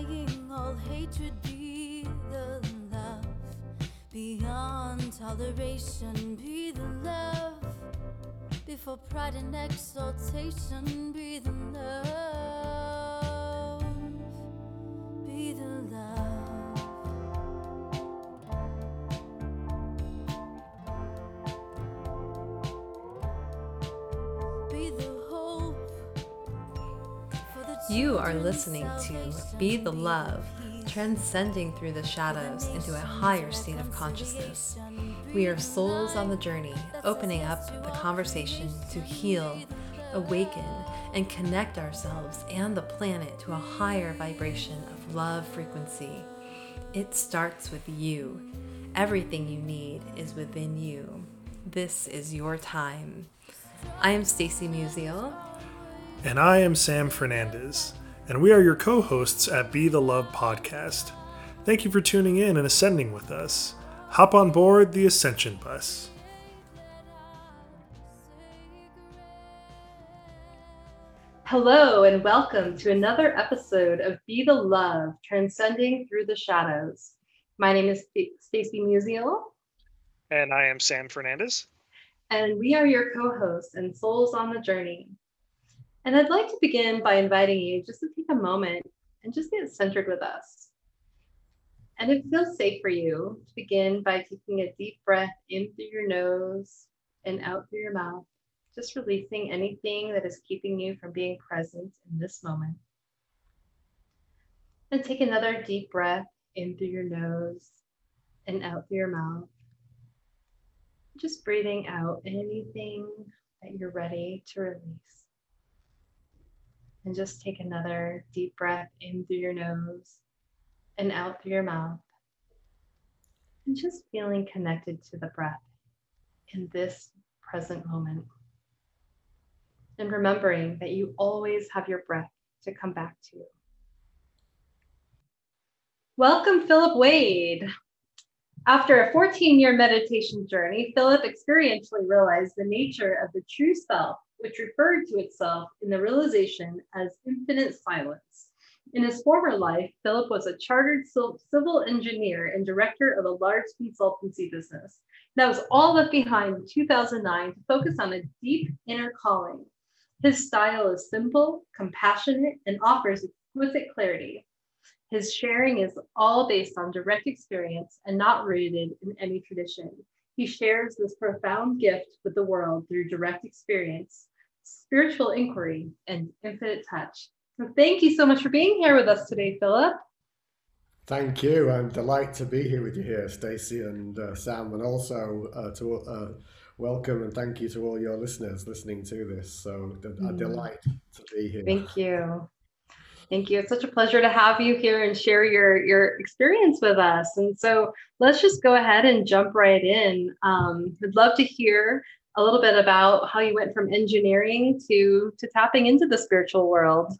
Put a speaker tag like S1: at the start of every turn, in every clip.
S1: Defying all hatred, be the love. Beyond toleration, be the love. Before pride and exaltation, be the love.
S2: You are listening to Be the Love, transcending through the shadows into a higher state of consciousness. We are souls on the journey, opening up the conversation to heal, awaken, and connect ourselves and the planet to a higher vibration of love frequency. It starts with you. Everything you need is within you. This is your time. I am Stacy Musial.
S3: And I am Sam Fernandez, and we are your co hosts at Be the Love podcast. Thank you for tuning in and ascending with us. Hop on board the Ascension Bus.
S4: Hello and welcome to another episode of Be the Love, Transcending Through the Shadows. My name is St- Stacy Musial,
S5: And I am Sam Fernandez.
S4: and we are your co-hosts and souls on the journey. And I'd like to begin by inviting you just to take a moment and just get centered with us. And it feels safe for you, to begin by taking a deep breath in through your nose and out through your mouth, just releasing anything that is keeping you from being present in this moment. And take another deep breath in through your nose and out through your mouth. Just breathing out anything that you're ready to release. And just take another deep breath in through your nose and out through your mouth. And just feeling connected to the breath in this present moment. And remembering that you always have your breath to come back to. Welcome, Philip Wade. After a 14 year meditation journey, Philip experientially realized the nature of the true self, which referred to itself in the realization as infinite silence. In his former life, Philip was a chartered civil engineer and director of a large consultancy business. That was all left behind in 2009 to focus on a deep inner calling. His style is simple, compassionate, and offers exquisite clarity. His sharing is all based on direct experience and not rooted in any tradition. He shares this profound gift with the world through direct experience, spiritual inquiry, and infinite touch. So thank you so much for being here with us today, Philip.
S6: Thank you. I'm delighted to be here with you here, Stacy and uh, Sam, and also uh, to uh, welcome and thank you to all your listeners listening to this. So a
S4: Mm.
S6: delight to be here.
S4: Thank you. Thank you. It's such a pleasure to have you here and share your your experience with us. And so let's just go ahead and jump right in. Um, I'd love to hear a little bit about how you went from engineering to to tapping into the spiritual world.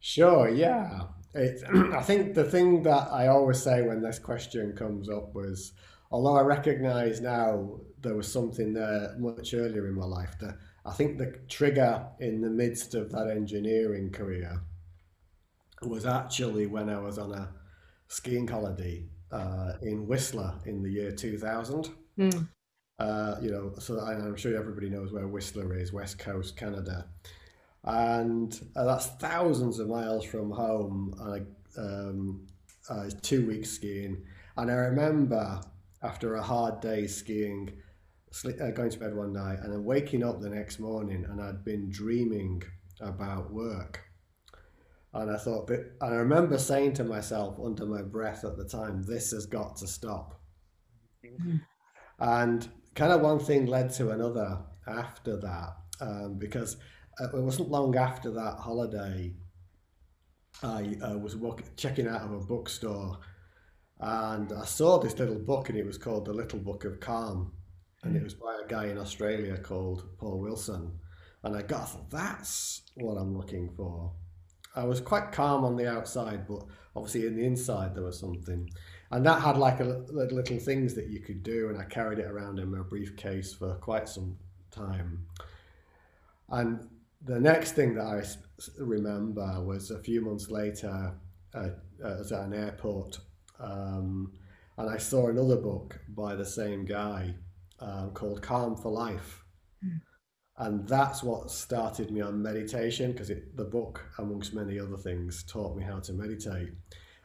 S6: Sure, yeah. It, I think the thing that I always say when this question comes up was, although I recognise now there was something there much earlier in my life, that I think the trigger in the midst of that engineering career was actually when I was on a skiing holiday uh, in Whistler in the year 2000.
S4: Mm.
S6: Uh, you know, so I- I'm sure everybody knows where Whistler is, West Coast, Canada, and uh, that's thousands of miles from home. And I, um, uh, two weeks skiing, and I remember after a hard day skiing, sli- uh, going to bed one night, and then waking up the next morning, and I'd been dreaming about work. And I thought, and I remember saying to myself under my breath at the time, "This has got to stop." And kind of one thing led to another after that, um, because uh, it wasn't long after that holiday. I uh, was walking, checking out of a bookstore, and I saw this little book, and it was called The Little Book of Calm, and it was by a guy in Australia called Paul Wilson. And I got, I thought, that's what I'm looking for. I was quite calm on the outside, but obviously in the inside there was something. And that had like a li- little things that you could do, and I carried it around in my briefcase for quite some time. And the next thing that I remember was a few months later, uh, I was at an airport, um, and I saw another book by the same guy um, called Calm for Life. Mm. And that's what started me on meditation because the book, amongst many other things, taught me how to meditate.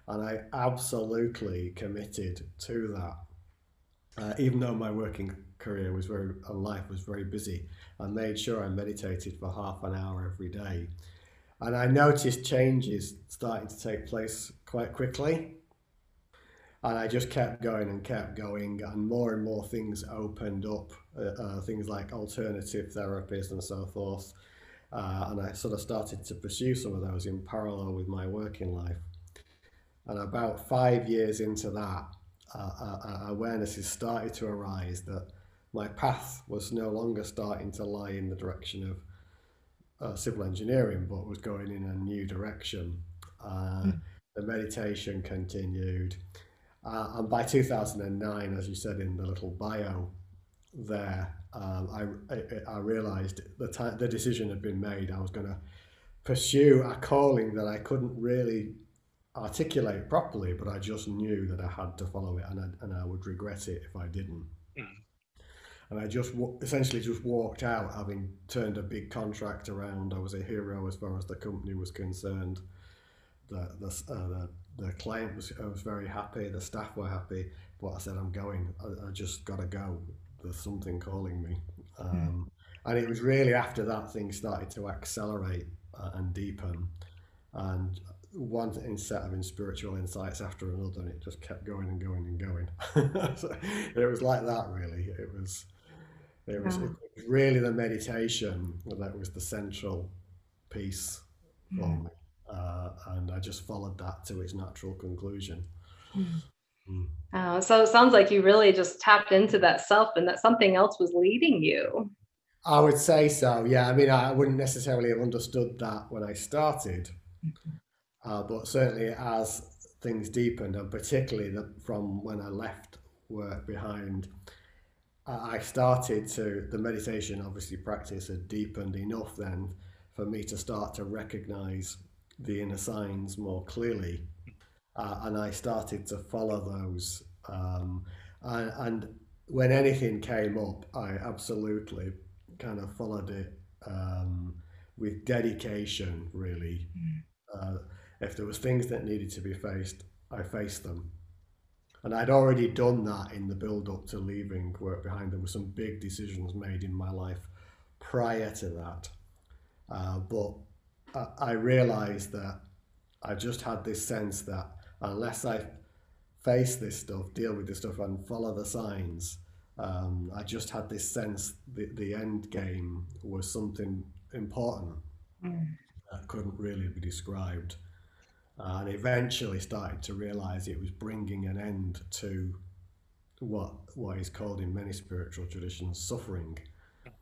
S6: And I absolutely committed to that. Uh, even though my working career was very, and life was very busy, I made sure I meditated for half an hour every day. And I noticed changes starting to take place quite quickly. And I just kept going and kept going, and more and more things opened up, uh, uh, things like alternative therapies and so forth. Uh, and I sort of started to pursue some of those in parallel with my working life. And about five years into that, uh, uh, uh awareness has started to arise that my path was no longer starting to lie in the direction of uh, civil engineering, but was going in a new direction. Uh, mm. The meditation continued. Uh, and by 2009, as you said in the little bio there, um, I, I, I, realized the, time, the decision had been made. I was going to pursue a calling that I couldn't really articulate properly, but I just knew that I had to follow it and I, and I would regret it if I didn't. Mm and I just essentially just walked out, having turned a big contract around. I was a hero as far as the company was concerned. The the uh, the, the client was I was very happy. The staff were happy. But I said, I'm going. I, I just got to go. There's something calling me. Hmm. Um, mm. And it was really after that things started to accelerate uh, and deepen, and one set of spiritual insights after another, and it just kept going and going and going. so it was like that, really. It was it was, it was really the meditation that was the central piece for mm. me. Uh, and I just followed that to its natural conclusion.
S7: Mm. Mm. Oh, so it sounds like you really just tapped into that self and that something else was leading you.
S6: I would say so, yeah. I mean, I wouldn't necessarily have understood that when I started, mm-hmm. Uh, but certainly as things deepened, and particularly the, from when I left work behind, I started to, the meditation obviously practice had deepened enough then for me to start to recognize the inner signs more clearly. Uh, and I started to follow those. Um, and, and, when anything came up, I absolutely kind of followed it um, with dedication, really. Mm. Uh, if there was things that needed to be faced, I faced them. And I'd already done that in the build up to leaving work behind. There were some big decisions made in my life prior to that. Uh, but I, I realized that I just had this sense that unless I face this stuff, deal with this stuff, and follow the signs, um, I just had this sense that the end game was something important mm. that couldn't really be described and eventually started to realize it was bringing an end to what what is called in many spiritual traditions suffering.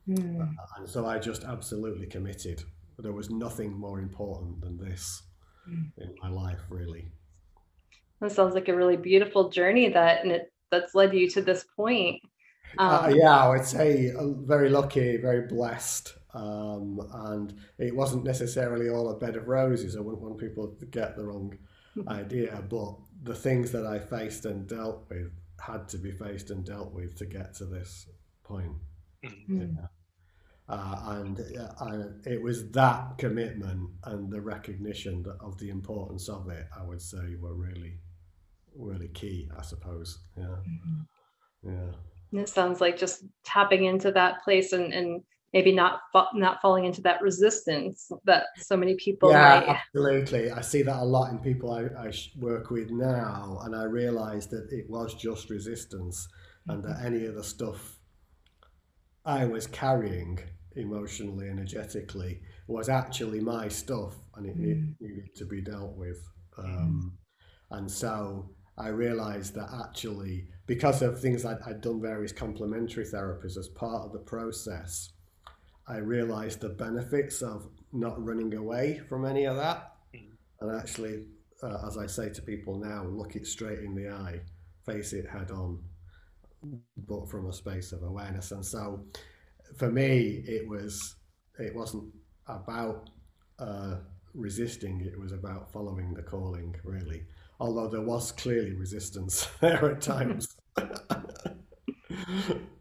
S6: Mm. and so I just absolutely committed. There was nothing more important than this mm. in my life, really.
S7: That sounds like a really beautiful journey that and it that's led you to this point.
S6: Uh, um, uh, yeah, I would say uh, very lucky, very blessed. Um, and it wasn't necessarily all a bed of roses. I wouldn't want people to get the wrong idea, but the things that I faced and dealt with had to be faced and dealt with to get to this point. Mm. Yeah. Uh, and, uh, it was that commitment and the recognition of the importance of it, I would say, were really, really key, I suppose. Yeah. Mm-hmm.
S7: Yeah. It sounds like just tapping into that place and, and maybe not not falling into that resistance that so many people
S6: yeah
S7: might.
S6: absolutely i see that a lot in people I, I work with now and i realized that it was just resistance and that any of the stuff i was carrying emotionally energetically was actually my stuff and it mm. needed to be dealt with um, mm. and so I realized that actually, because of things like I'd done various complementary therapies as part of the process, I realized the benefits of not running away from any of that. Mm. And actually, uh, as I say to people now, look it straight in the eye, face it head on, but from a space of awareness. And so for me, it was, it wasn't about uh, resisting, it was about following the calling, really. Although there was clearly resistance there at times.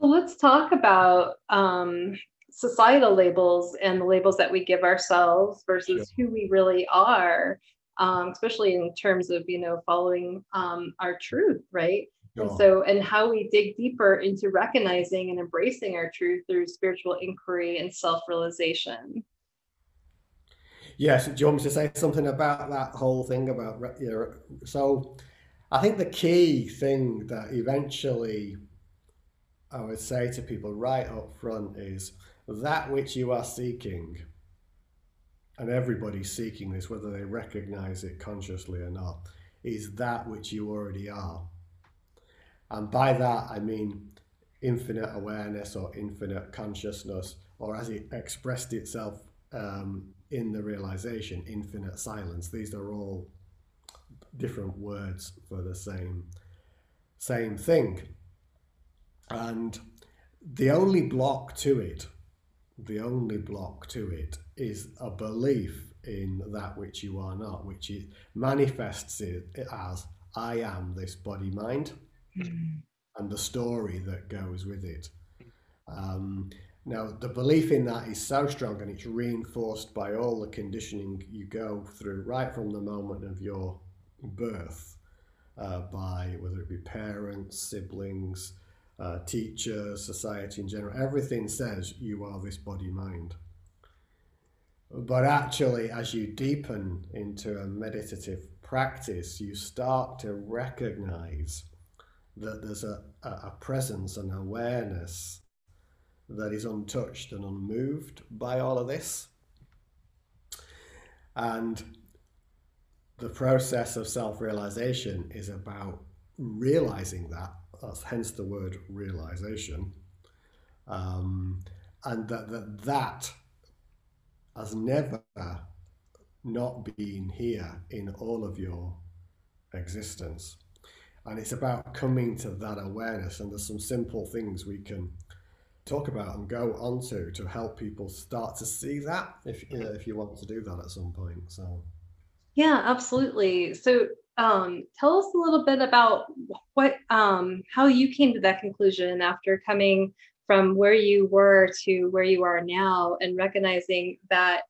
S7: so let's talk about um, societal labels and the labels that we give ourselves versus sure. who we really are, um, especially in terms of you know following um, our truth, right? And so, and how we dig deeper into recognizing and embracing our truth through spiritual inquiry and self realization.
S6: Yes, do you want me to say something about that whole thing about you know, so I think the key thing that eventually I would say to people right up front is that which you are seeking, and everybody's seeking this, whether they recognize it consciously or not, is that which you already are. And by that, I mean infinite awareness or infinite consciousness, or as it expressed itself um, in the realization, infinite silence. These are all different words for the same same thing. And the only block to it, the only block to it is a belief in that which you are not, which it manifests it as I am this body mind mm. and the story that goes with it. Um, now, the belief in that is so strong and it's reinforced by all the conditioning you go through right from the moment of your birth uh, by whether it be parents, siblings, uh, teachers, society in general. Everything says you are this body mind. But actually, as you deepen into a meditative practice, you start to recognize that there's a, a presence and awareness that is untouched and unmoved by all of this. And the process of self realization is about realizing that. Hence the word realization. Um, and that, that that has never not been here in all of your existence. And it's about coming to that awareness. And there's some simple things we can talk about and go onto to help people start to see that if, you know, if you want to do that at some point. So,
S7: yeah, absolutely. So, um, tell us a little bit about what, um, how you came to that conclusion after coming from where you were to where you are now and recognizing that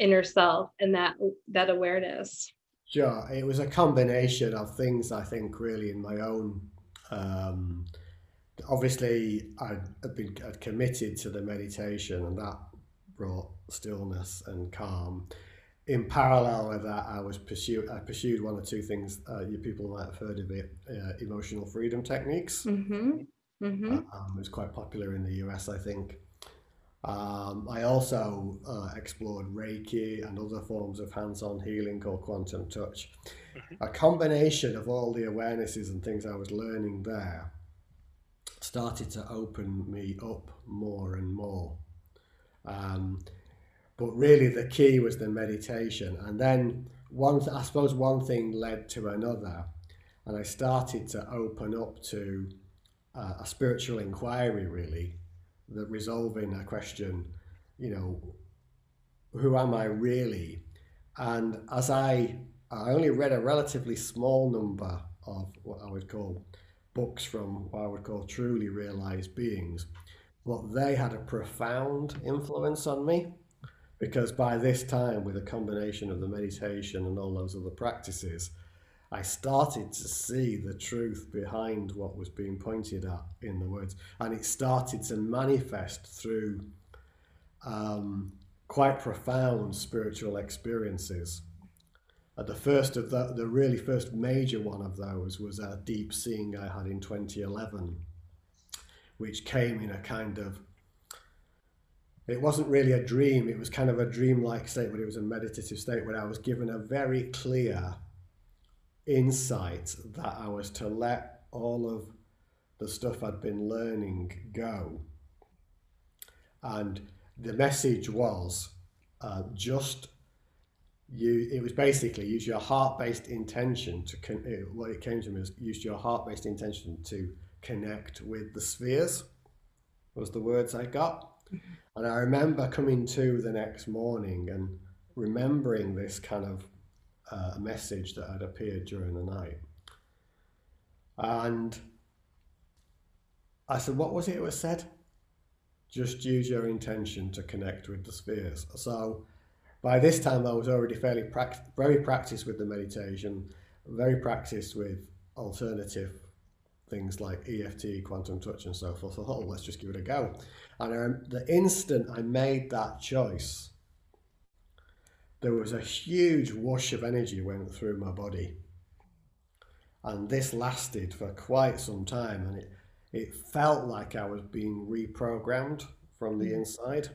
S7: inner self and that that awareness.
S6: Sure, it was a combination of things. I think really in my own. Um, obviously, I'd been I'd committed to the meditation, and that brought stillness and calm. In parallel with that, I was pursued. I pursued one or two things. Uh, you people might have heard of it: uh, emotional freedom techniques. Mm-hmm. Mm-hmm. Uh, um, it was quite popular in the US, I think. Um, I also uh, explored Reiki and other forms of hands on healing called quantum touch. Mm-hmm. A combination of all the awarenesses and things I was learning there started to open me up more and more. Um, but really, the key was the meditation. And then, one, I suppose, one thing led to another. And I started to open up to uh, a spiritual inquiry, really the resolving a question, you know, who am I really? And as I, I only read a relatively small number of what I would call books from what I would call truly realized beings, but they had a profound influence on me because by this time, with a combination of the meditation and all those other practices, I started to see the truth behind what was being pointed at in the words, and it started to manifest through um, quite profound spiritual experiences. Uh, the first of the, the really first major one of those was a deep seeing I had in 2011, which came in a kind of it wasn't really a dream, it was kind of a dream-like state, but it was a meditative state where I was given a very clear insight that I was to let all of the stuff I'd been learning go. And the message was uh, just you, it was basically use your heart based intention to, con- it, what it came to me was use your heart based intention to connect with the spheres, was the words I got. And I remember coming to the next morning and remembering this kind of uh, message that had appeared during the night. And I said, What was it it was said? Just use your intention to connect with the spheres. So by this time, I was already fairly very practiced with the meditation, very practiced with alternative things like EFT, quantum touch, and so forth. I thought, oh, let's just give it a go. And um, the instant I made that choice, there was a huge whoosh of energy went through my body. And this lasted for quite some time, and it, it felt like I was being reprogrammed from the inside.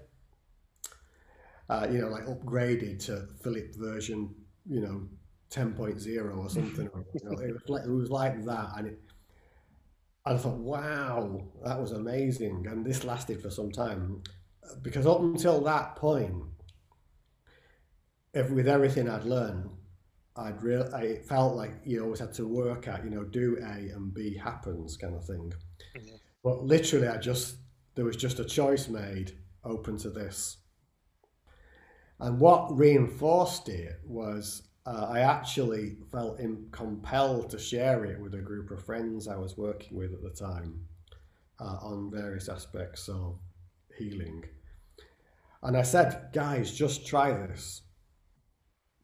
S6: Uh, you know, like upgraded to Philip version, you know, 10.0 or something. you know, it, was like, it was like that. And it, and I thought, wow, that was amazing. And this lasted for some time. Because up until that point, if, with everything I'd learned, I'd real I felt like you always had to work at, you know, do A and B happens kind of thing. Mm-hmm. But literally, I just, there was just a choice made open to this. And what reinforced it was uh, I actually felt in, compelled to share it with a group of friends I was working with at the time uh, on various aspects of healing. And I said, guys, just try this.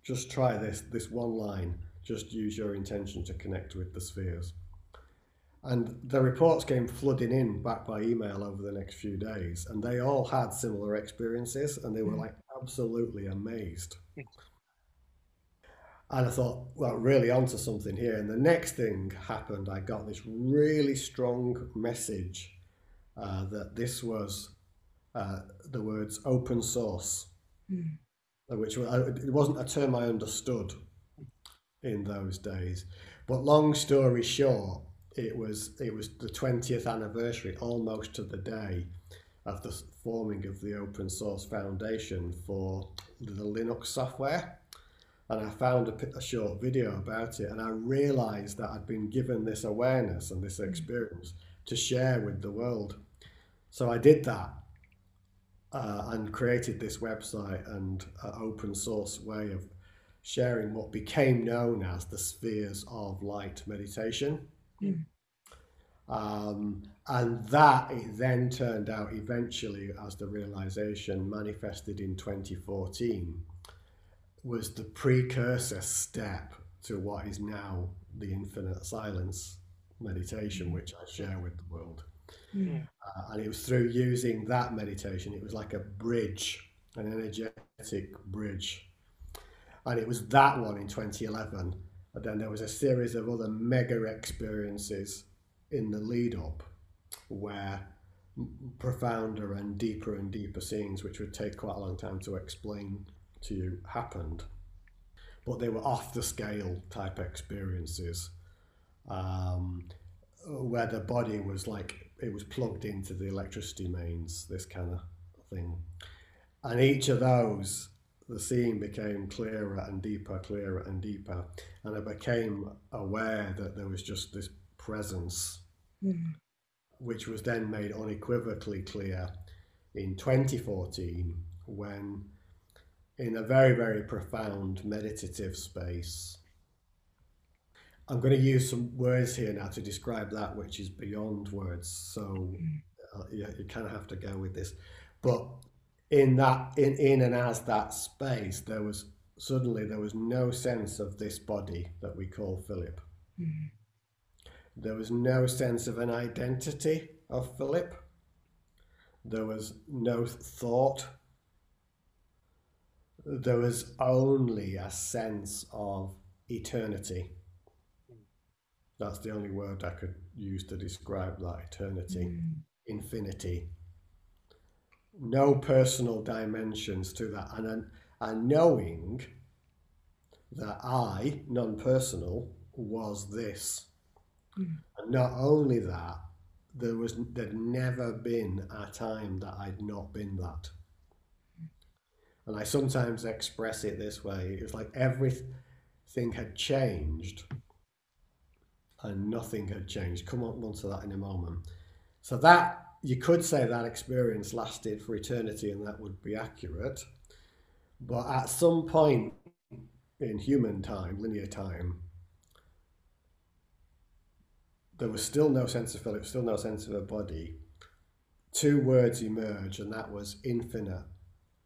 S6: Just try this, this one line. Just use your intention to connect with the spheres. And the reports came flooding in back by email over the next few days, and they all had similar experiences, and they were like absolutely amazed. And I thought, well, really onto something here. And the next thing happened, I got this really strong message uh, that this was uh, the words open source, mm. which was, it wasn't a term I understood in those days. But long story short, it was it was the 20th anniversary, almost to the day, of the forming of the open source foundation for the Linux software and I found a, a, short video about it, and I realized that I'd been given this awareness and this experience to share with the world. So I did that uh, and created this website and uh, open source way of sharing what became known as the spheres of light meditation. Mm. Um, and that it then turned out eventually as the realization manifested in 2014 was the precursor step to what is now the infinite silence meditation, mm. which I share with the world. Mm. Uh, and it was through using that meditation, it was like a bridge, an energetic bridge. And it was that one in 2011. And then there was a series of other mega experiences in the lead up where profounder and deeper and deeper scenes, which would take quite a long time to explain to you happened, but they were off the scale type experiences um, where the body was like it was plugged into the electricity mains, this kind of thing. And each of those, the scene became clearer and deeper, clearer and deeper. And I became aware that there was just this presence, mm. which was then made unequivocally clear in 2014 when in a very, very profound meditative space. I'm going to use some words here now to describe that which is beyond words. So uh, you, you kind of have to go with this. But in that, in, in and as that space, there was suddenly there was no sense of this body that we call Philip. Mm-hmm. There was no sense of an identity of Philip. There was no thought there was only a sense of eternity. That's the only word I could use to describe that eternity, mm. infinity. No personal dimensions to that, and, and knowing that I, non personal, was this. Mm. And not only that, there was there'd never been a time that I'd not been that. And I sometimes express it this way it's like everything had changed and nothing had changed. Come on to that in a moment. So that you could say that experience lasted for eternity and that would be accurate. But at some point in human time, linear time, there was still no sense of Philip, still no sense of a body. Two words emerge, and that was infinite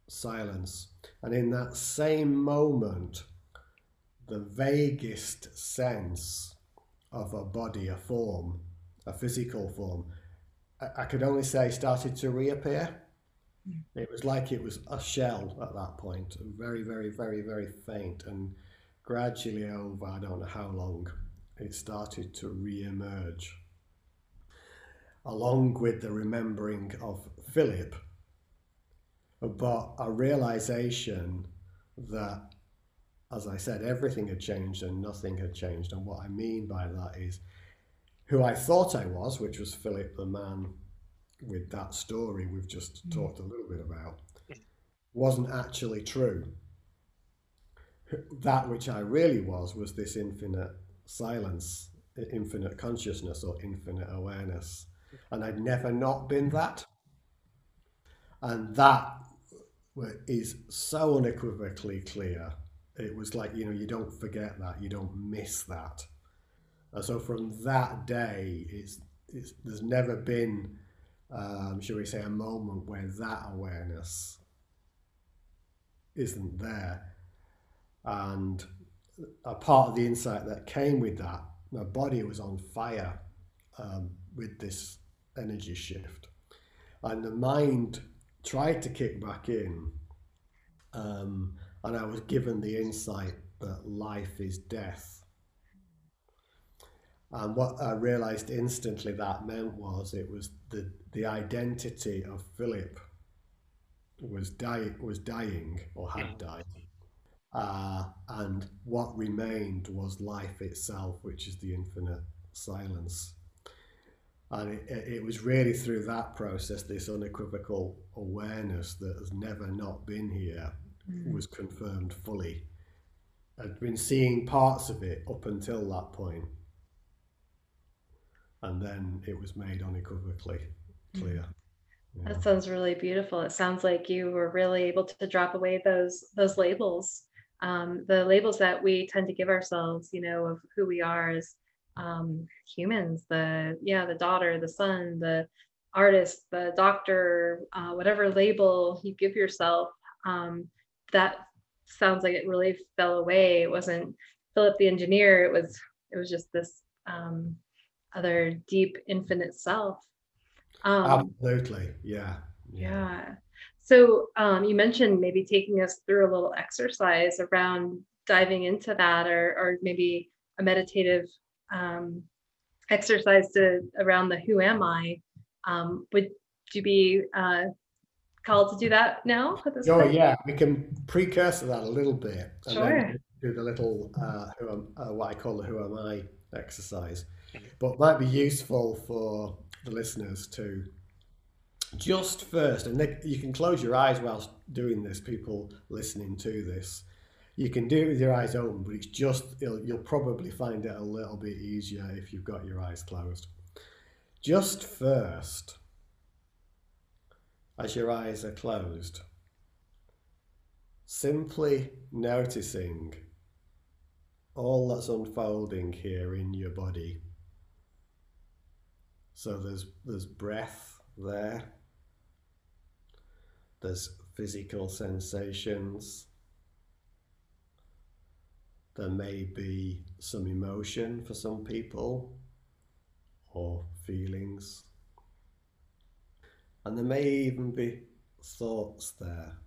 S6: silence. And in that same moment, the vaguest sense of a body, a form, a physical form, I could only say started to reappear. Mm. It was like it was a shell at that point, very, very, very, very faint, and gradually over I don't know how long, it started to re-emerge. Along with the remembering of Philip, but a realization that, as I said, everything had changed and nothing had changed. And what I mean by that is who I thought I was, which was Philip, the man with that story we've just mm. talked a little bit about, wasn't actually true. That which I really was was this infinite silence, infinite consciousness, or infinite awareness. And I'd never not been that. And that is so unequivocally clear. It was like, you know, you don't forget that, you don't miss that. And so from that day, it's, it's there's never been, um, shall we say, a moment where that awareness isn't there. And a part of the insight that came with that, my body was on fire um, with this energy shift. And the mind tried to kick back in. Um, and I was given the insight that life is death. And what I realized instantly that meant was it was the, the identity of Philip was, die, was dying or had died. Uh, and what remained was life itself, which is the infinite silence. And it, it was really through that process, this unequivocal awareness that has never not been here mm. was confirmed fully. I'd been seeing parts of it up until that point, and then it was made unequivocally clear. Mm.
S4: Yeah. That sounds really beautiful. It sounds like you were really able to drop away those those labels, um, the labels that we tend to give ourselves, you know, of who we are as um, humans the yeah the daughter the son the artist the doctor uh, whatever label you give yourself um, that sounds like it really fell away. It wasn't philip the engineer. It was it was just this um, other deep infinite self.
S6: Um, absolutely. Yeah.
S4: Yeah, yeah. so um, you mentioned maybe taking us through a little exercise around diving into that or or maybe a meditative um, exercise to around the who am I. Um, would you be uh, called to do that now?
S6: oh point? yeah, we can precursor that a little bit. And sure. do the little uh, who am, uh, what I call the who am I exercise, but might be useful for the listeners to just first, and they, you can close your eyes whilst doing this. People listening to this, you can do it with your eyes open, but it's just, you'll probably find it a little bit easier if you've got your eyes closed. Just first, as your eyes are closed, simply noticing all that's unfolding here in your body. So there's there's breath there. There's physical sensations. There may be some emotion for some people or feelings. And there may even be thoughts there.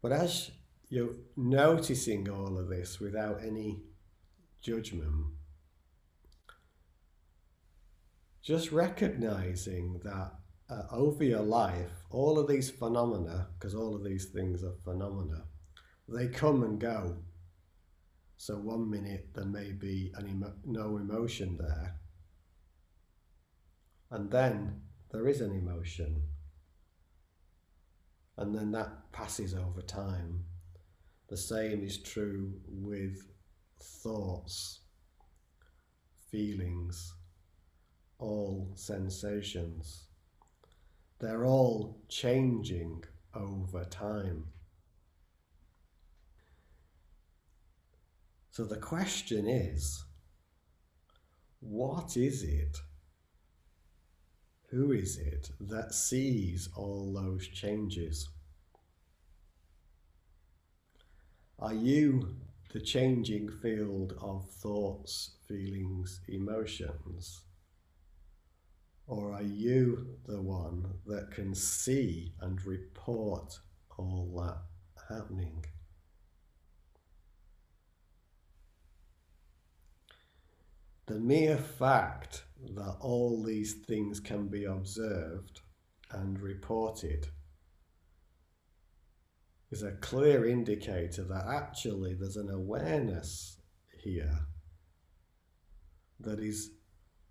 S6: But as you're noticing all of this without any judgment, just recognizing that uh, over your life, all of these phenomena, because all of these things are phenomena, they come and go. So one minute there may be emo- no emotion there, and then there is an emotion, and then that passes over time. The same is true with thoughts, feelings, all sensations. They're all changing over time. So the question is what is it? Who is it that sees all those changes? Are you the changing field of thoughts, feelings, emotions? Or are you the one that can see and report all that happening? The mere fact that all these things can be observed and reported is a clear indicator that actually there's an awareness here that is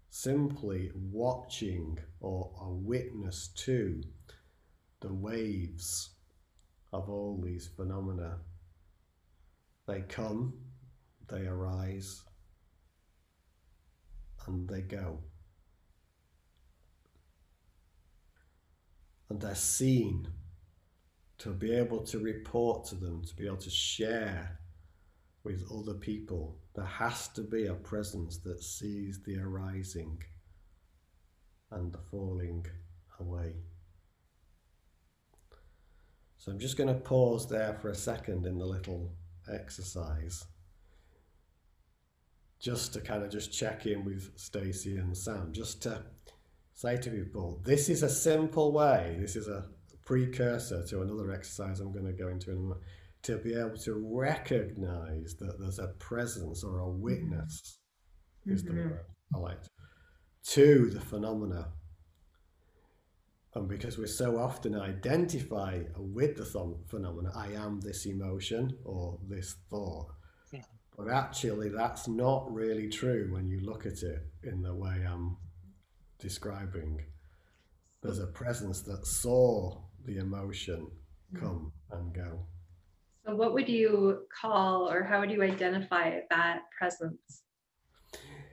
S6: simply watching or a witness to the waves of all these phenomena. They come, they arise, they go. And they're seen to be able to report to them, to be able to share with other people. There has to be a presence that sees the arising and the falling away. So I'm just going to pause there for a second in the little exercise just to kind of just check in with Stacy and Sam, just to say to people, this is a simple way, this is a precursor to another exercise I'm going to go into in a moment, to be able to recognize that there's a presence or a witness, mm-hmm. is the mm-hmm. word I like, to the phenomena. And because we so often identify with the phenomena, I am this emotion or this thought but actually, that's not really true when you look at it in the way I'm describing. There's a presence that saw the emotion come and go.
S7: So, what would you call or how would you identify that presence?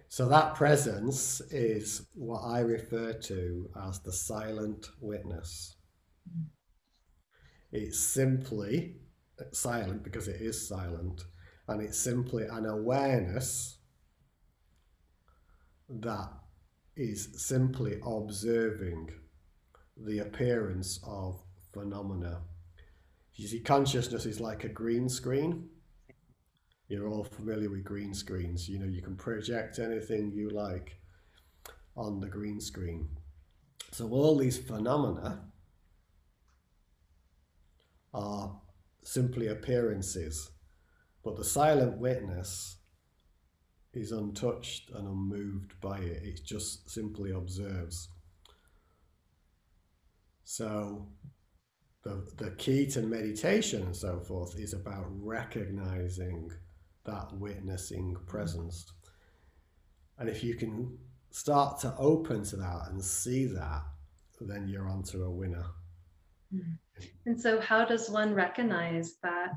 S6: So, that presence is what I refer to as the silent witness. Mm-hmm. It's simply silent because it is silent and it's simply an awareness that is simply observing the appearance of phenomena. You see, consciousness is like a green screen. You're all familiar with green screens. You know, you can project anything you like on the green screen. So, all these phenomena are simply appearances but the silent witness is untouched and unmoved by it. It just simply observes. So the, the key to meditation and so forth is about recognizing that witnessing presence. And if you can start to open to that and see that, then you're onto a winner.
S7: Hmm. And so, how does one recognize that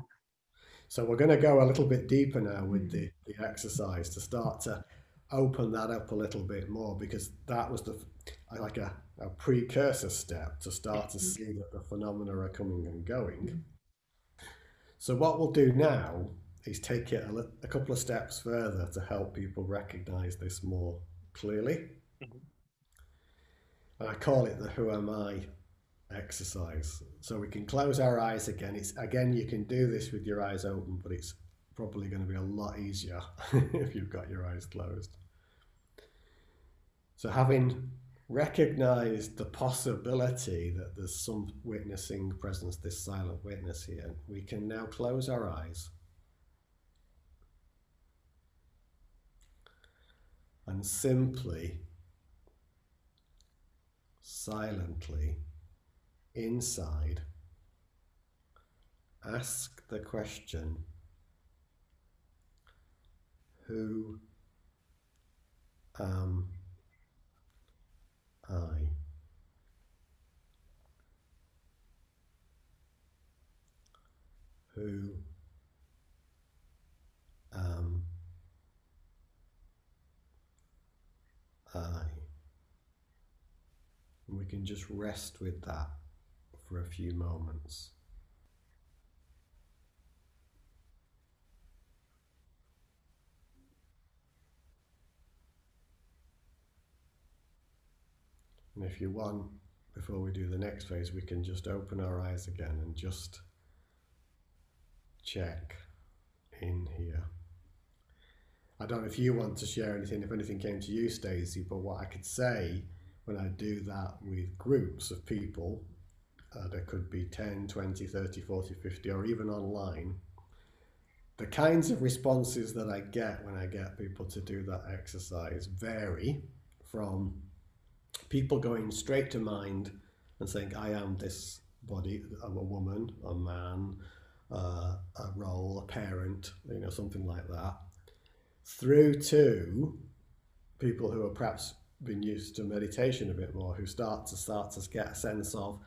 S6: so we're going to go a little bit deeper now with the, the exercise to start to open that up a little bit more because that was the like a, a precursor step to start to see that the phenomena are coming and going. So what we'll do now is take it a, a couple of steps further to help people recognize this more clearly. Mm-hmm. And I call it the who am I exercise. So we can close our eyes again. It's again you can do this with your eyes open, but it's probably going to be a lot easier if you've got your eyes closed. So having recognized the possibility that there's some witnessing presence, this silent witness here, we can now close our eyes. And simply, silently inside, ask the question Who am I? Who am I? And we can just rest with that for a few moments. And if you want, before we do the next phase, we can just open our eyes again and just check in here. I don't know if you want to share anything, if anything came to you, Stacy, but what I could say when I do that with groups of people, uh, there could be 10, 20, 30, 40, 50, or even online. The kinds of responses that I get when I get people to do that exercise vary from people going straight to mind and saying, I am this body, I'm a woman, a man, uh, a role, a parent, you know, something like that, through to people who are perhaps been used to meditation a bit more, who start to start to get a sense of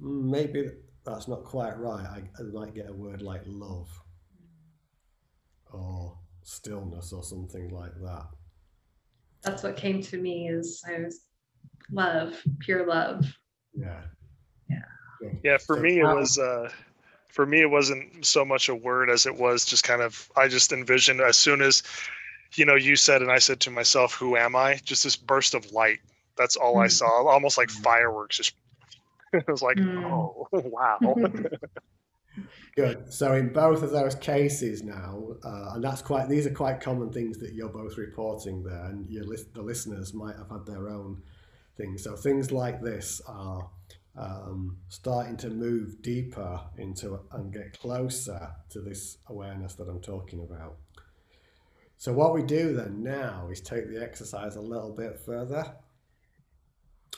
S6: maybe that's not quite right. I, I might get a word like love or stillness or something like that.
S7: That's what came to me is I was love, pure love.
S6: Yeah.
S7: Yeah.
S5: Yeah, for
S6: So
S5: me it was uh for me it wasn't so much a word as it was just kind of I just envisioned as soon as you know you said and I said to myself, Who am I? Just this burst of light. That's all I
S7: Mm.
S5: saw. Almost like fireworks just it was like,
S7: Mm.
S5: oh wow.
S6: Good. So in both of those cases now, uh, and that's quite these are quite common things that you're both reporting there, and your lis- the listeners might have had their own things. So things like this are um, starting to move deeper into and get closer to this awareness that I'm talking about. So what we do then now is take the exercise a little bit further,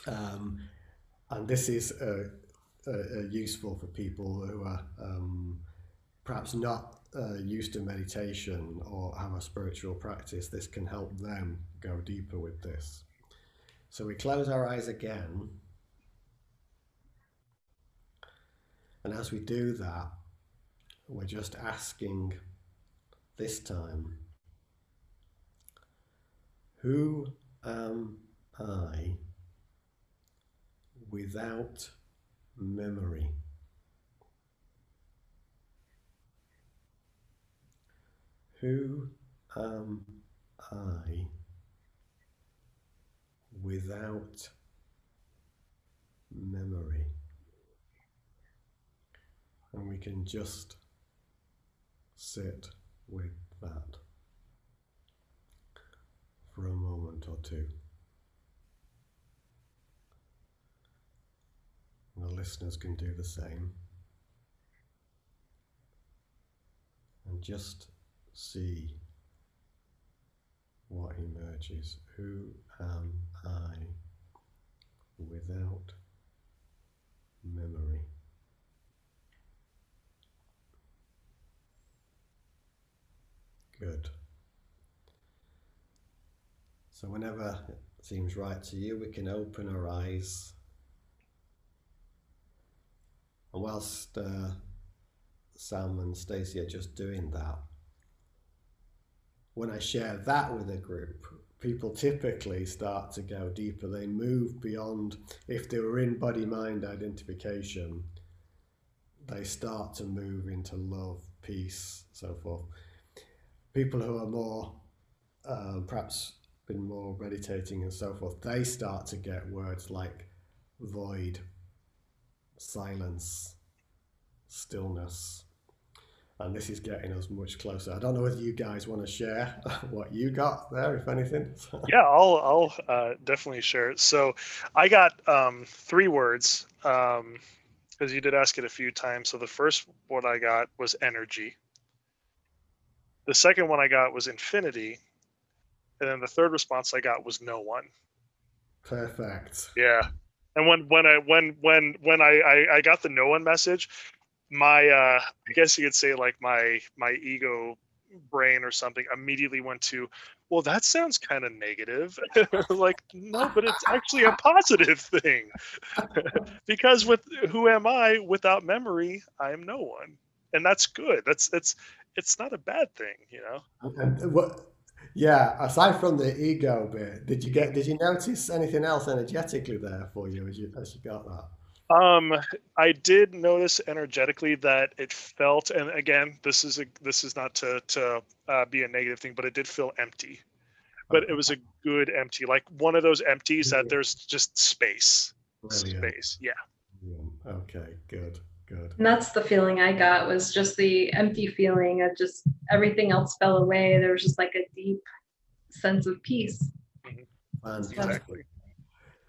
S6: um, and this is. Uh, uh, useful for people who are um, perhaps not uh, used to meditation or have a spiritual practice. This can help them go deeper with this. So we close our eyes again. And as we do that, we're just asking this time, who am I without memory. Who am I without memory? And we can just sit with that for a moment or two. And the listeners can do the same. And just see what emerges. Who am I without memory? Good. So, whenever it seems right to you, we can open our eyes. And whilst uh, Sam and Stacy are just doing that, when I share that with a group, people typically start to go deeper. They move beyond, if they were in body mind identification, they start to move into love, peace, so forth. People who are more, uh, perhaps been more meditating and so forth, they start to get words like void, silence, stillness. And this is getting us much closer. I don't know whether you guys want to share what you got there, if anything.
S5: yeah, I'll I'll uh, definitely share it. So I got um, three words because you did ask it a few times. So the first one I got was energy. The second one I got was infinity, and then the third response I got was no one.
S6: Perfect.
S5: Yeah, and when when I when when when I I, I got the no one message, my uh, I guess you could say like my my ego brain or something immediately went to well that sounds kind of negative. Like no but it's actually a positive thing. Because with who am i without memory? I am no one. And that's good. That's it's it's not a bad thing you know?
S6: What Yeah, aside from the ego bit, did you get did you notice anything else energetically there for you as you as you got that?
S5: Um, I did notice energetically that it felt, and again, this is a this is not to to uh, be a negative thing, but it did feel empty. But it was a good empty, like one of those empties that there's just space,
S6: Brilliant.
S5: space. Yeah.
S6: Okay, good, good.
S7: And that's the feeling I got was just the empty feeling of just everything else fell away. There was just like a deep sense of peace.
S6: Fantastic.
S5: Exactly.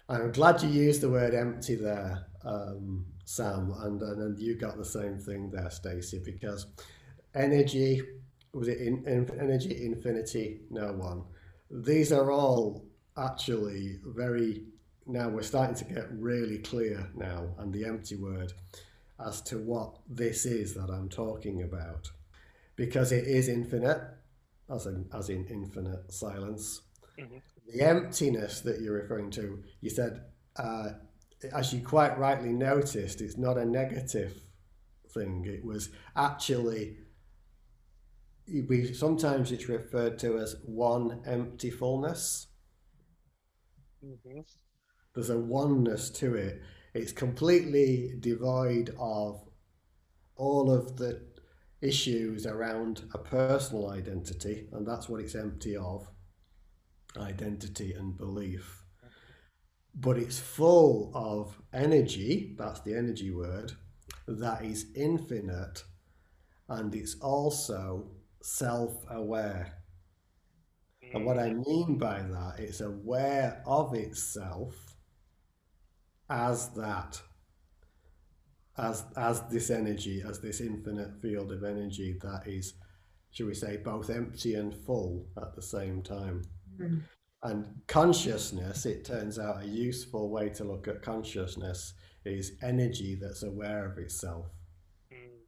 S6: I'm glad you used the word empty there, um, Sam, and, and and you got the same thing there, Stacy, because energy was it in, in, energy infinity? No one. These are all actually very. Now we're starting to get really clear now, and the empty word as to what this is that I'm talking about, because it is infinite, as in as in infinite silence.
S5: Mhm.
S6: The emptiness that you're referring to, you said, uh, as you quite rightly noticed, it's not a negative thing. It was actually, we sometimes it's referred to as one empty fullness.
S5: hmm
S6: There's a oneness to it. It's completely devoid of all of the issues around a personal identity, and that's what it's empty of identity and belief. But it's full of energy, that's the energy word, that is infinite, and it's also self aware. And what I mm. mean by that, it's aware of itself as that, as as this energy, as this infinite field of energy that is, shall we say, both empty and full at the same time.
S7: Mhm.
S6: And consciousness, it turns out, a useful way to look at consciousness is energy that's aware of itself.
S5: Mm.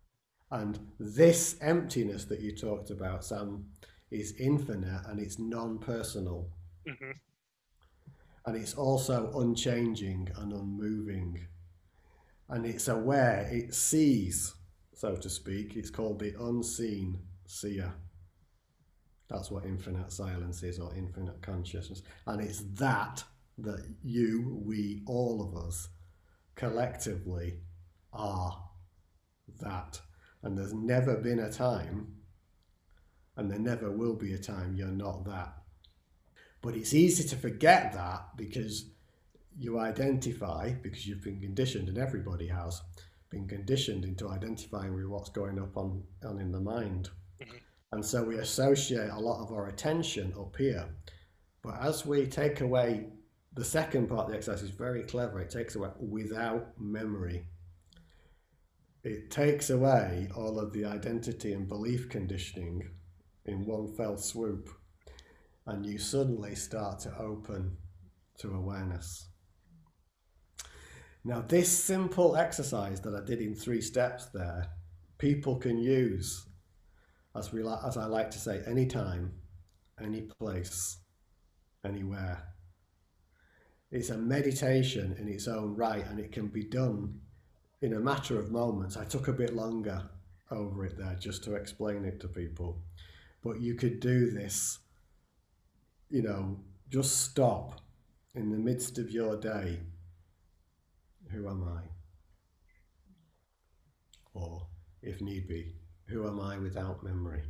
S6: And this emptiness that you talked about, Sam, is infinite and it's non personal.
S5: hmm
S6: And it's also unchanging and unmoving. And it's aware, it sees, so to speak. It's called the unseen seer. That's what infinite silence is, or infinite consciousness. And it's that that you, we, all of us, collectively are that. And there's never been a time, and there never will be a time you're not that. But it's easy to forget that because you identify, because you've been conditioned, and everybody has been conditioned into identifying with what's going up on, on in the mind.
S5: Mhm.
S6: And so we associate a lot of our attention up here. But as we take away the second part of the exercise is very clever. It takes away without memory. It takes away all of the identity and belief conditioning in one fell swoop, and you suddenly start to open to awareness. Now, this simple exercise that I did in three steps there, people can use, as we as I like to say, anytime, any place, anywhere. It's a meditation in its own right, and it can be done in a matter of moments. I took a bit longer over it there just to explain it to people, but you could do this. You know, just stop in the midst of your day. Who am I? Or, if need be, who am I without memory?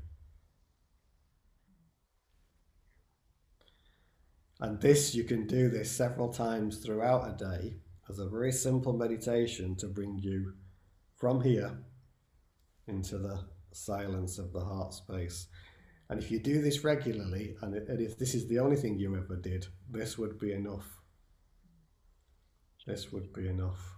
S6: And this, you can do this several times throughout a day as a very simple meditation to bring you from here into the silence of the heart space. And if you do this regularly, and and if this is the only thing you ever did, this would be enough. This would be enough.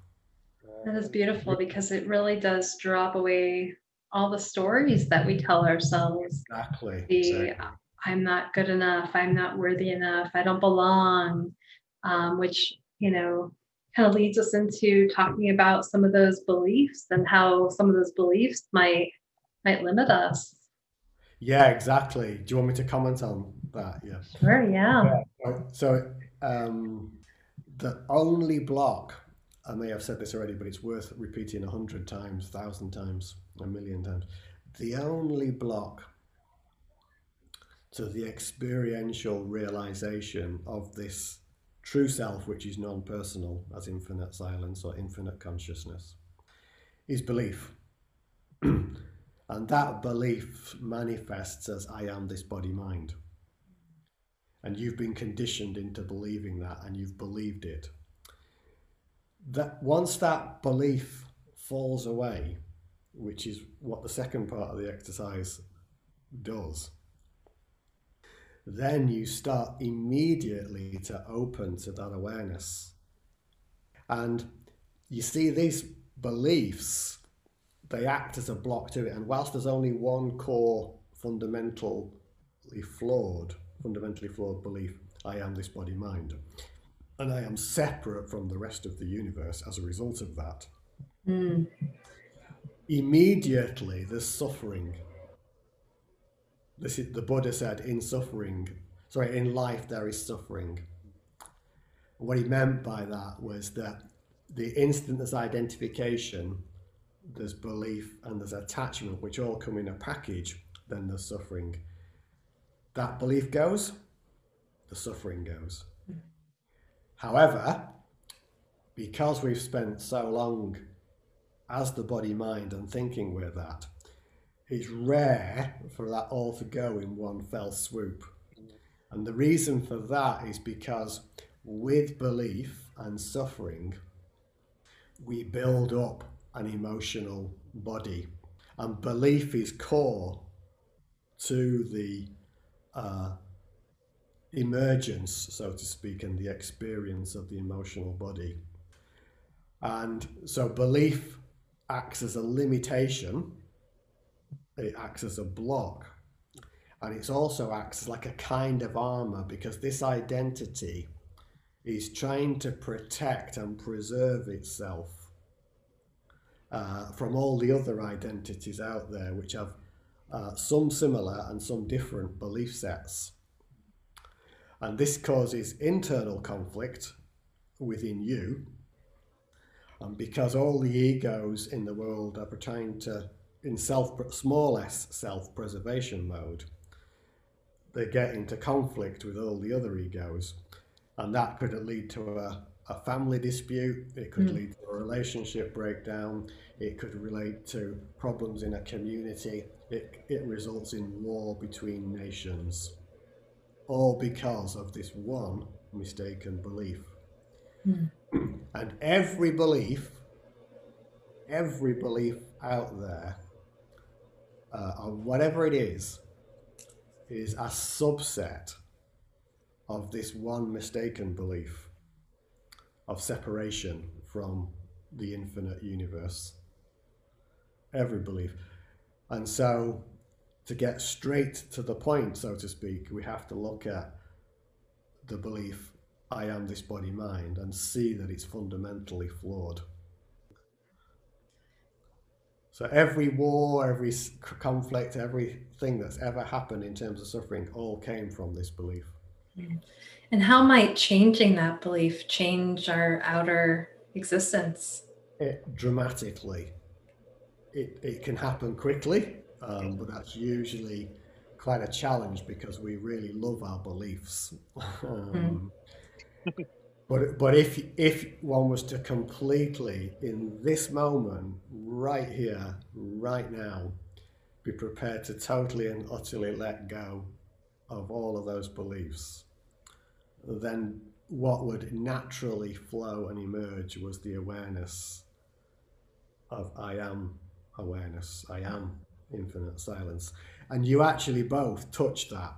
S7: That is beautiful because it really does drop away all the stories that we tell ourselves.
S6: Exactly.
S7: The
S6: exactly.
S7: I'm not good enough, I'm not worthy enough, I don't belong, um, which, you know, kind of leads us into talking about some of those beliefs and how some of those beliefs might might limit us.
S6: Yeah, exactly. Do you want me to comment on that? Yeah.
S7: Sure, yeah.
S6: So um, the only block, I may have said this already, but it's worth repeating a hundred times, thousand times, a million times. The only block to the experiential realization of this true self, which is non personal, as infinite silence or infinite consciousness, is belief. and that belief manifests as I am this body mind. And you've been conditioned into believing that, and you've believed it. That once that belief falls away, which is what the second part of the exercise does, then you start immediately to open to that awareness. And you see, these beliefs, they act as a block to it. And whilst there's only one core fundamentally flawed, fundamentally flawed belief, I am this body mind, and I am separate from the rest of the universe as a result of that. Mm. Immediately, there's suffering this is, the Buddha said, in suffering, sorry, in life there is suffering. What he meant by that was that the instant there's identification, there's belief, and there's attachment, which all come in a package, then there's suffering. That belief goes, the suffering goes. However, because we've spent so long as the body mind and thinking with that, it's rare for that all to go in one fell swoop. And the reason for that is because with belief and suffering, we build up an emotional body. And belief is core to the uh, emergence, so to speak, and the experience of the emotional body. And so belief acts as a limitation it acts as a block. And it also acts like a kind of armor because this identity is trying to protect and preserve itself uh, from all the other identities out there, which have uh, some similar and some different belief sets. And this causes internal conflict within you. And because all the egos in the world are trying to in self small s self preservation mode, they get into conflict with all the other egos, and that could lead to a, a family dispute. It could mm. lead to a relationship breakdown. It could relate to problems in a community. It, it results in war between nations, all because of this one mistaken belief. Mm. And every belief, every belief out there uh, whatever it is, is a subset of this one mistaken belief of separation from the infinite universe. Every belief. And so, to get straight to the point, so to speak, we have to look at the belief, I am this body mind, and see that it's fundamentally flawed. So every war, every conflict, everything that's ever happened in terms of suffering all came from this belief.
S4: And how might changing that belief change our outer existence?
S6: It, dramatically. It, it can happen quickly, um, but that's usually quite a challenge because we really love our beliefs. um, mm. But but if if one was to completely in this moment, right here, right now, be prepared to totally and utterly let go of all of those beliefs, then what would naturally flow and emerge was the awareness of I am awareness, I am infinite silence. And you actually both touch that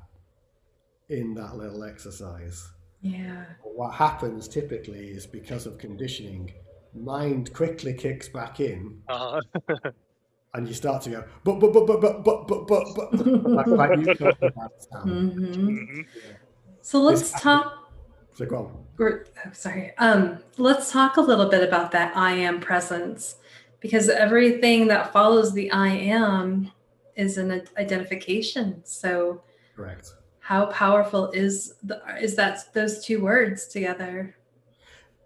S6: in that little exercise.
S4: Yeah.
S6: What happens typically is because of conditioning, mind quickly kicks back in. Uh-huh. and you start to go, but, but, but, but, but, but, but, but, but, like, like you
S4: mm-hmm. mm-hmm. So let's talk.
S6: So go on.
S4: Oh, sorry. Um, let's talk a little bit about that I am presence because everything that follows the I am is an identification. So,
S6: correct
S4: how powerful is the, is that those two words together?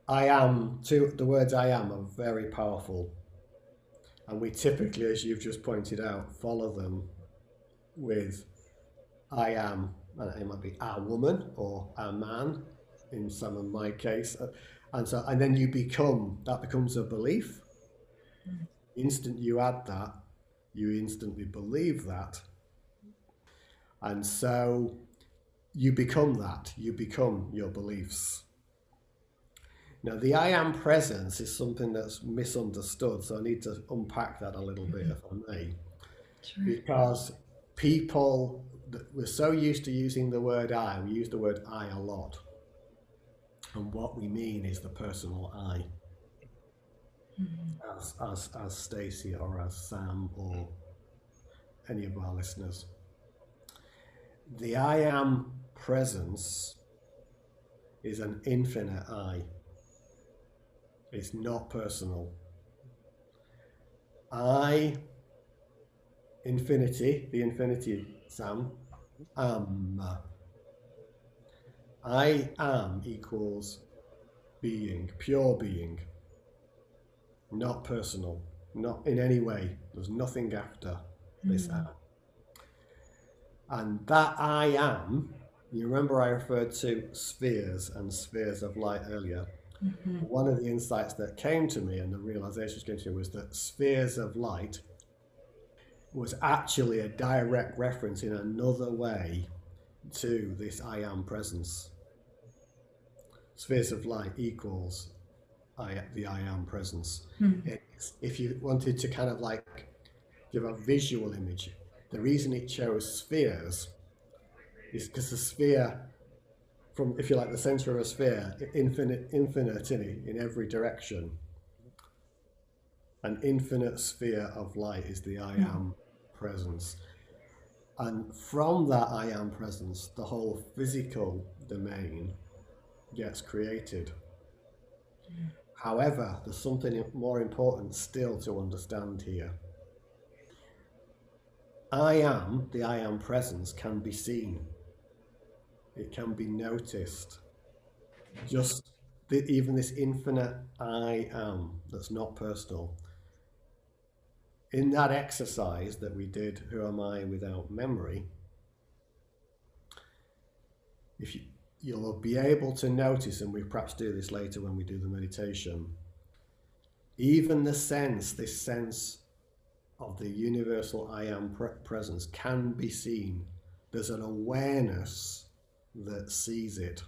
S6: I am two the words I am are very powerful. And we typically, as you've just pointed out, follow them with I am it might be a woman or a man in some of my case. Uh, and so, and then you become, that becomes a belief. Mm. Instant you add that, you instantly believe that. And so you become that, you become your beliefs. Now, the I am presence is something that's misunderstood, so I need to unpack that a little bit, if I may. Sure. Because people, we're so used to using the word I, we use the word I a lot. And what we mean is the personal I. Mm-hmm. As, as, as Stacy or as Sam or any of our listeners. The I am presence is an infinite I. It's not personal. I, infinity, the infinity, Sam, am. I am equals being, pure being, not personal, not in any way. There's nothing after this mm. am. And that I am, you remember I referred to spheres and spheres of light earlier. Mm-hmm. One of the insights that came to me and the realizations came to me was that spheres of light was actually a direct reference in another way to this I am presence. Spheres of light equals I, the I am presence. Mm-hmm. if you wanted to kind of like give a visual image, the reason it chose spheres is because the sphere, from if you like the center of a sphere, infinite, infinite in, in every direction. An infinite sphere of light is the I am presence. And from that I am presence, the whole physical domain gets created. However, there's something more important still to understand here. I am, the I am presence, can be seen. It can be noticed. Just the, even this infinite I am that's not personal. In that exercise that we did, Who Am I Without Memory, if you, you'll be able to notice, and we perhaps do this later when we do the meditation, even the sense, this sense of the universal I am pre- presence can be seen. There's an awareness that sees it.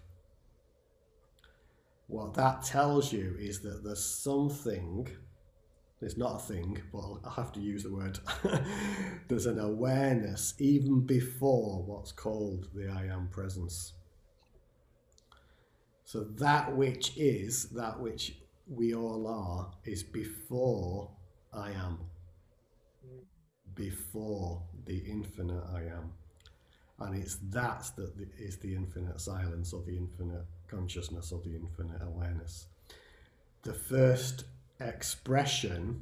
S6: What that tells you is that there's something, it's not a thing, but I have to use the word, there's an awareness even before what's called the I am presence. So that which is, that which we all are, is before I am before the infinite I am. And it's that that is the infinite silence or the infinite consciousness or the infinite awareness. The first expression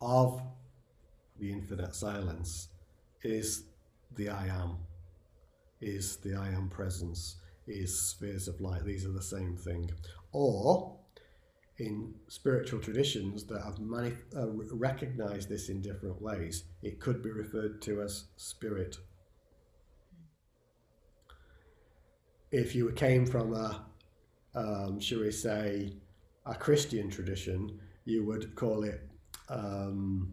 S6: of the infinite silence is the I am, is the I am presence, is spheres of light. These are the same thing. Or in spiritual traditions that have mani- uh, recognized this in different ways, it could be referred to as spirit. If you came from a, um, shall we say, a Christian tradition, you would call it. Um,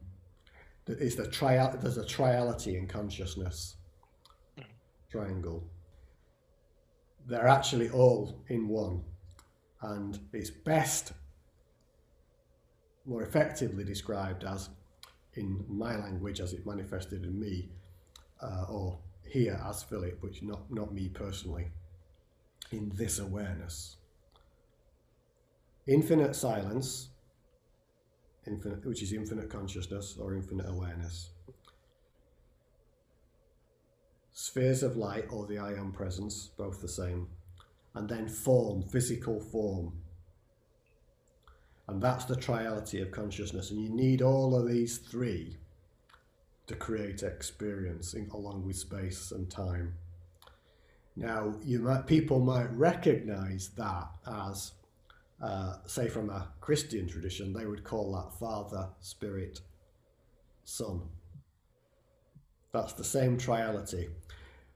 S6: is the trial? There's a triality in consciousness. Triangle. They're actually all in one, and it's best more effectively described as, in my language, as it manifested in me, uh, or here as Philip, which not, not me personally, in this awareness. Infinite silence, infinite, which is infinite consciousness or infinite awareness. Spheres of light or the I am presence, both the same. And then form, physical form, and that's the triality of consciousness. And you need all of these three to create experience along with space and time. Now, you might, people might recognize that as, uh, say, from a Christian tradition, they would call that Father, Spirit, Son. That's the same triality.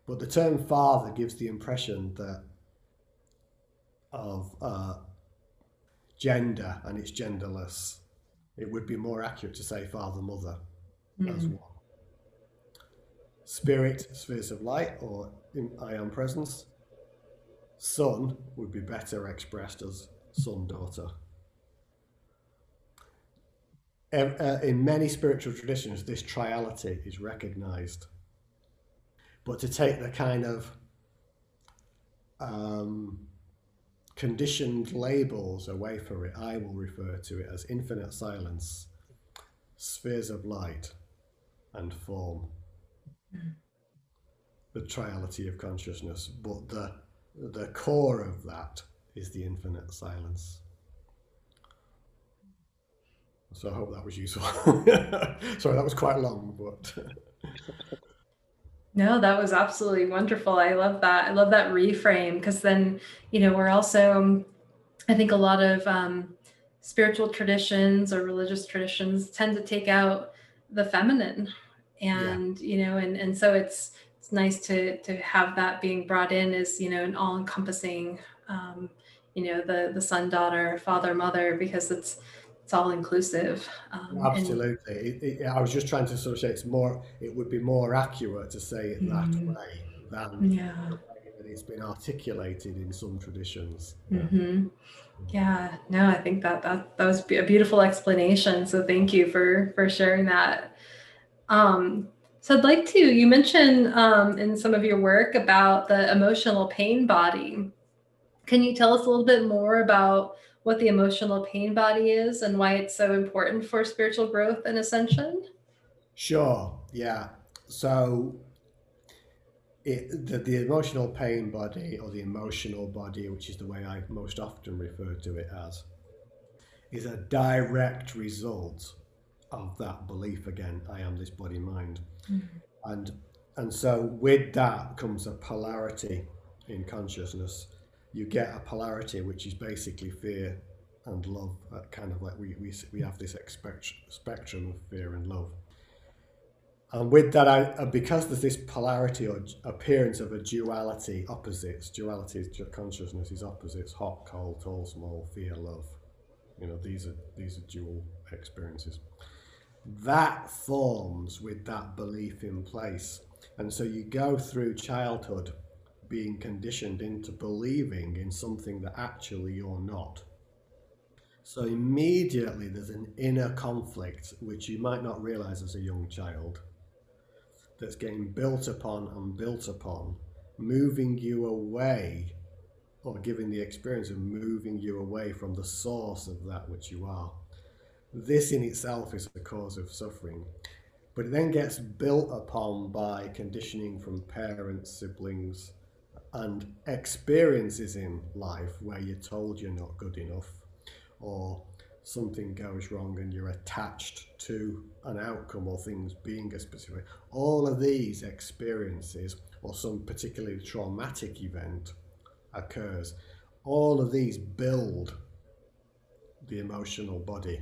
S6: But the term father gives the impression that of uh, gender and it's genderless. It would be more accurate to say father mother mm. as one. Spirit, spheres of light, or I am presence. Son would be better expressed as son daughter. Uh, in many spiritual traditions, this triality is recognized. But to take the kind of um, conditioned labels away from it, I will refer to it as infinite silence, spheres of light, and form. The triality of consciousness, but the the core of that is the infinite silence. So I hope that was useful. Sorry, that was quite long, but.
S4: No, that was absolutely wonderful. I love that. I love that reframe because then, you know, we're also, I think a lot of um, spiritual traditions or religious traditions tend to take out the feminine, and yeah. you know, and and so it's it's nice to to have that being brought in as you know an all encompassing, um, you know, the the son, daughter, father, mother, because it's it's all inclusive.
S6: Um, Absolutely. And, it, it, I was just trying to sort of say it's more. It would be more accurate to say it that mm-hmm. way than
S4: yeah.
S6: it's been articulated in some traditions.
S4: Mm-hmm. Yeah. No, I think that that that was a beautiful explanation. So thank you for for sharing that. Um, so I'd like to. You mentioned um, in some of your work about the emotional pain body. Can you tell us a little bit more about what the emotional pain body is and why it's so important for spiritual growth and ascension?
S6: Sure. Yeah. So it, the, the emotional pain body or the emotional body, which is the way I most often refer to it as, is a direct result of that belief again I am this body mind. Mm-hmm. And and so with that comes a polarity in consciousness you get a polarity which is basically fear and love. Uh, kind of like we, we, we have this spectrum of fear and love. And with that, I, uh, because there's this polarity or appearance of a duality, opposites, duality is consciousness is opposites, hot, cold, tall, small, fear, love. You know, these are these are dual experiences. That forms with that belief in place. And so you go through childhood being conditioned into believing in something that actually you're not. So immediately there's an inner conflict which you might not realize as a young child that's getting built upon and built upon, moving you away or giving the experience of moving you away from the source of that which you are. This in itself is the cause of suffering, but it then gets built upon by conditioning from parents, siblings, and experiences in life where you're told you're not good enough or something goes wrong and you're attached to an outcome or things being a specific all of these experiences or some particularly traumatic event occurs. All of these build the emotional body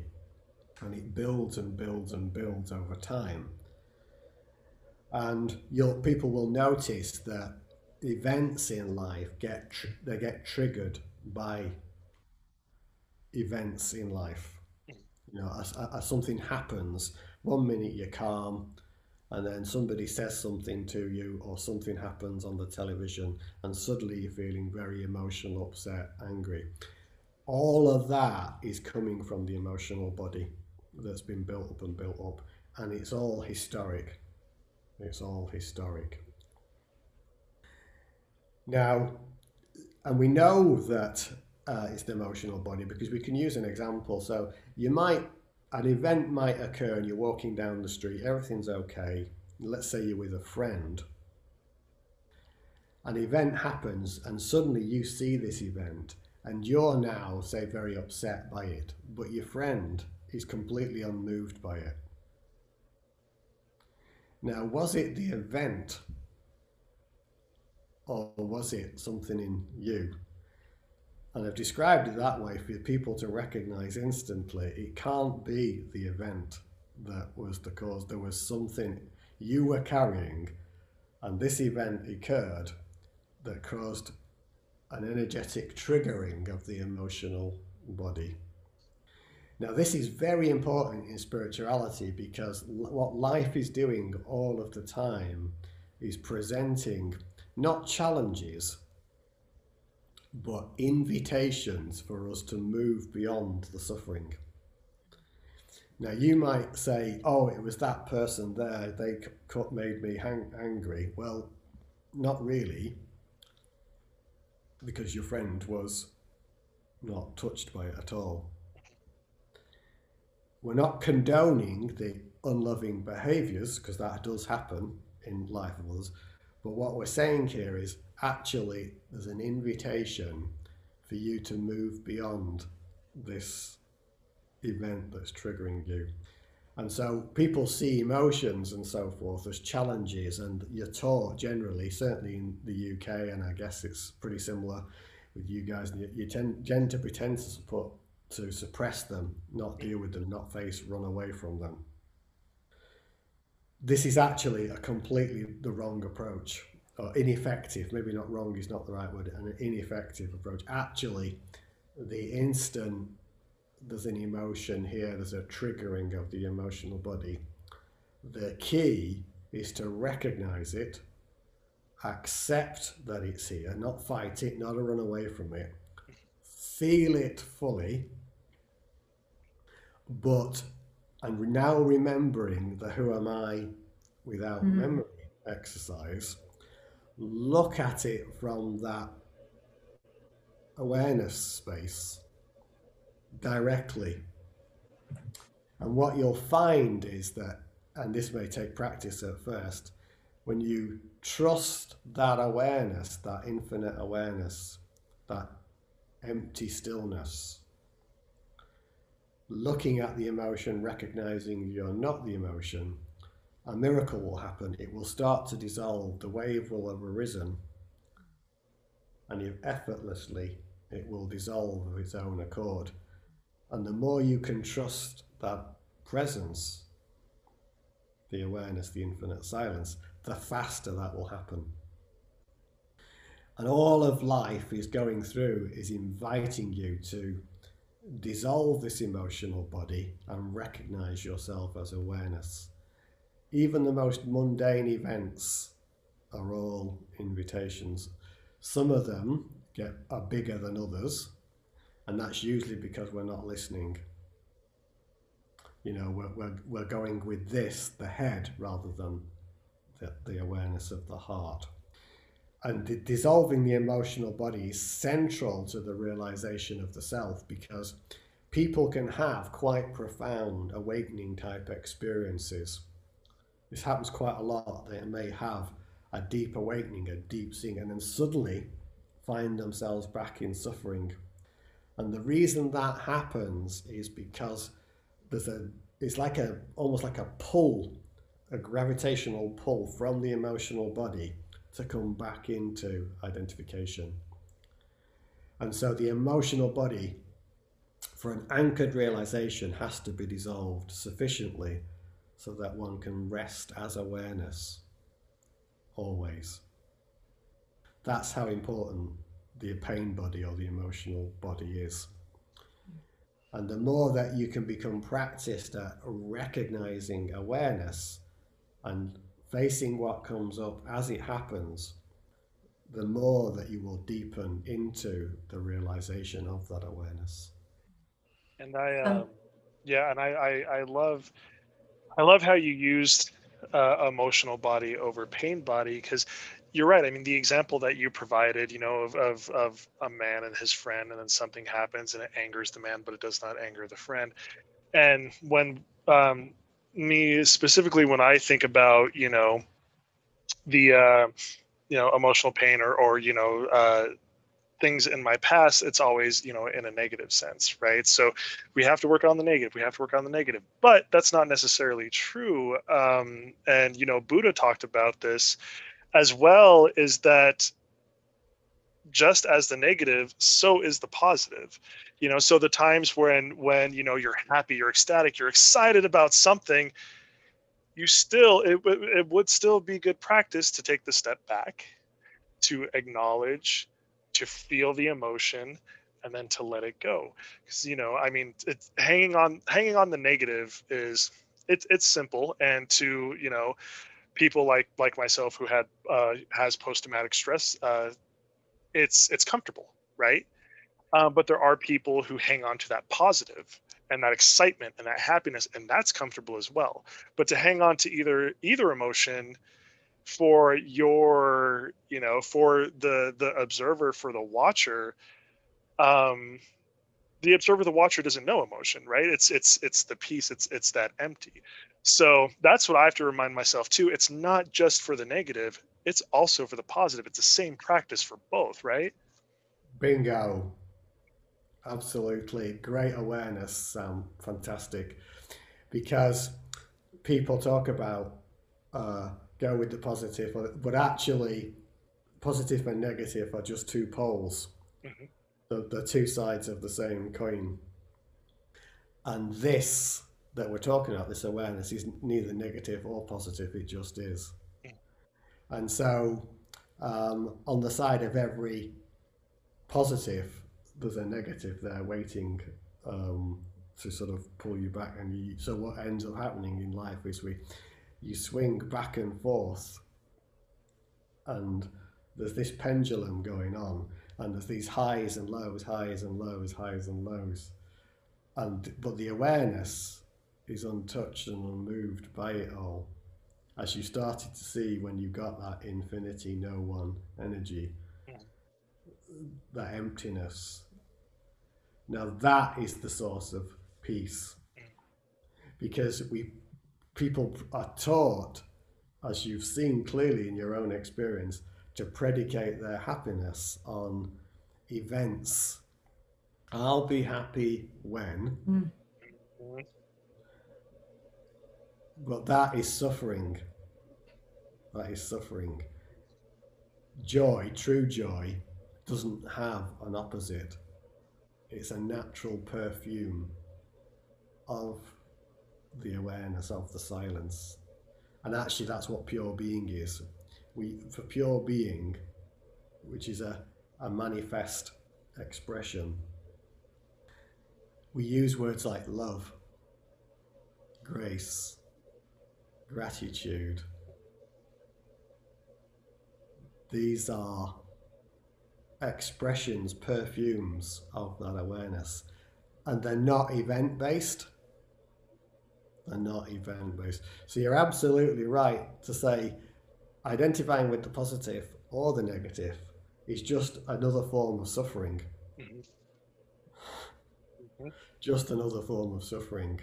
S6: and it builds and builds and builds over time. And people will notice that events in life get tr- they get triggered by events in life. You know, as, as something happens, one minute you're calm, and then somebody says something to you, or something happens on the television, and suddenly you're feeling very emotional, upset, angry. All of that is coming from the emotional body that's been built up and built up, and it's all historic. It's all historic. Now, and we know that uh, it's the emotional body because we can use an example. So you might, an event might occur and you're walking down the street, everything's okay. Let's say you're with a friend. An event happens and suddenly you see this event and you're now, say, very upset by it, but your friend is completely unmoved by it. Now, was it the event or was it something in you? And I've described it that way for people to recognize instantly. It can't be the event that was the cause. There was something you were carrying And this event occurred that caused an energetic triggering of the emotional body. Now, this is very important in spirituality because what life is doing all of the time is presenting not challenges, but invitations for us to move beyond the suffering. Now, you might say, oh, it was that person there, they made me hang- angry. Well, not really, because your friend was not touched by it at all. We're not condoning the unloving behaviors, because that does happen in life of others. But what we're saying here is actually there's an invitation for you to move beyond this event that's triggering you. And so people see emotions and so forth as challenges, and you're taught generally, certainly in the UK, and I guess it's pretty similar with you guys, you, tend, tend to pretend to, support, to suppress them, not deal with them, not face, run away from them. This is actually a completely the wrong approach, or ineffective, maybe not wrong is not the right word, an ineffective approach. Actually, the instant there's an emotion here, there's a triggering of the emotional body. The key is to recognize it, accept that it's here, not fight it, not run away from it, feel it fully, but and now remembering the who am I without mm-hmm. memory exercise, look at it from that awareness space directly. And what you'll find is that, and this may take practice at first, when you trust that awareness, that infinite awareness, that empty stillness, looking at the emotion, recognizing you're not the emotion, a miracle will happen. It will start to dissolve. The wave will have arisen, and if effortlessly, it will dissolve of its own accord. And the more you can trust that presence, the awareness, the infinite silence, the faster that will happen. And all of life is going through, is inviting you to dissolve this emotional body and recognize yourself as awareness. Even the most mundane events are all invitations. Some of them get are bigger than others, and that's usually because we're not listening. You know, we're, we're, we're going with this, the head, rather than the, the awareness of the heart. And dissolving the emotional body is central to the realization of the self because people can have quite profound awakening type experiences. This happens quite a lot. They may have a deep awakening, a deep seeing, and then suddenly find themselves back in suffering and the reason that happens is because there's a it's like a almost like a pull, a gravitational pull from the emotional body to come back into identification. And so the emotional body, for an anchored realization, has to be dissolved sufficiently so that one can rest as awareness always. That's how important the pain body or the emotional body is. And the more that you can become practiced at recognizing awareness and facing what comes up as it happens, the more that you will deepen into the realization of that awareness.
S5: And I, uh, yeah, and I, I, I love, I love how you used uh, emotional body over pain body because you're right. I mean, the example that you provided, you know, of, of, of a man and his friend, and then something happens and it angers the man, but it does not anger the friend. And when um, me specifically, when I think about, you know, the, uh, you know, emotional pain or, or you know, uh, things in my past, it's always, you know, in a negative sense, right? So we have to work on the negative. We have to work on the negative, but that's not necessarily true. Um, and you know, Buddha talked about this as well is that just as the negative so is the positive. You know so the times when when you know you're happy you're ecstatic you're excited about something you still it, it would still be good practice to take the step back to acknowledge to feel the emotion and then to let it go. Because you know i mean it's hanging on hanging on the negative is it's it's simple. And to you know people like like myself who had uh, has post traumatic stress uh, it's it's comfortable right? Um, but there are people who hang on to that positive and that excitement and that happiness and that's comfortable as well. But to hang on to either either emotion for your you know for the the observer for the watcher um the observer the watcher doesn't know emotion right? It's it's it's the piece it's it's that empty. So that's what i have to remind myself too. It's not just for the negative it's also for the positive. It's the same practice for both right?
S6: Bingo. Absolutely. Great awareness. Sam fantastic. Because people talk about uh, go with the positive but actually positive and negative are just two poles. Mm-hmm. The, the two sides of the same coin. And this that we're talking about, this awareness, is neither negative or positive, it just is. And so, um, on the side of every positive, there's a negative there waiting um, to sort of pull you back. And you, so, what ends up happening in life is we you swing back and forth, and there's this pendulum going on and there's these highs and lows, highs and lows, highs and lows. And but the awareness is untouched and unmoved by it all. As you started to see when you got that infinity, no one energy, that emptiness. Now that is the source of peace. Because we people are taught, as you've seen clearly in your own experience, to predicate their happiness on events. I'll be happy when. Mm. But that is suffering. That is suffering. Joy, true joy, doesn't have an opposite. It's a natural perfume of the awareness of the silence. And actually, that's what pure being is we for pure being, which is a, a manifest expression, we use words like love, grace, gratitude. These are expressions, perfumes of that awareness. And they're not event based. They're not event based. So you're absolutely right to say identifying with the positive or the negative is just another form of suffering. Mm-hmm. Mm-hmm. Just another form of suffering.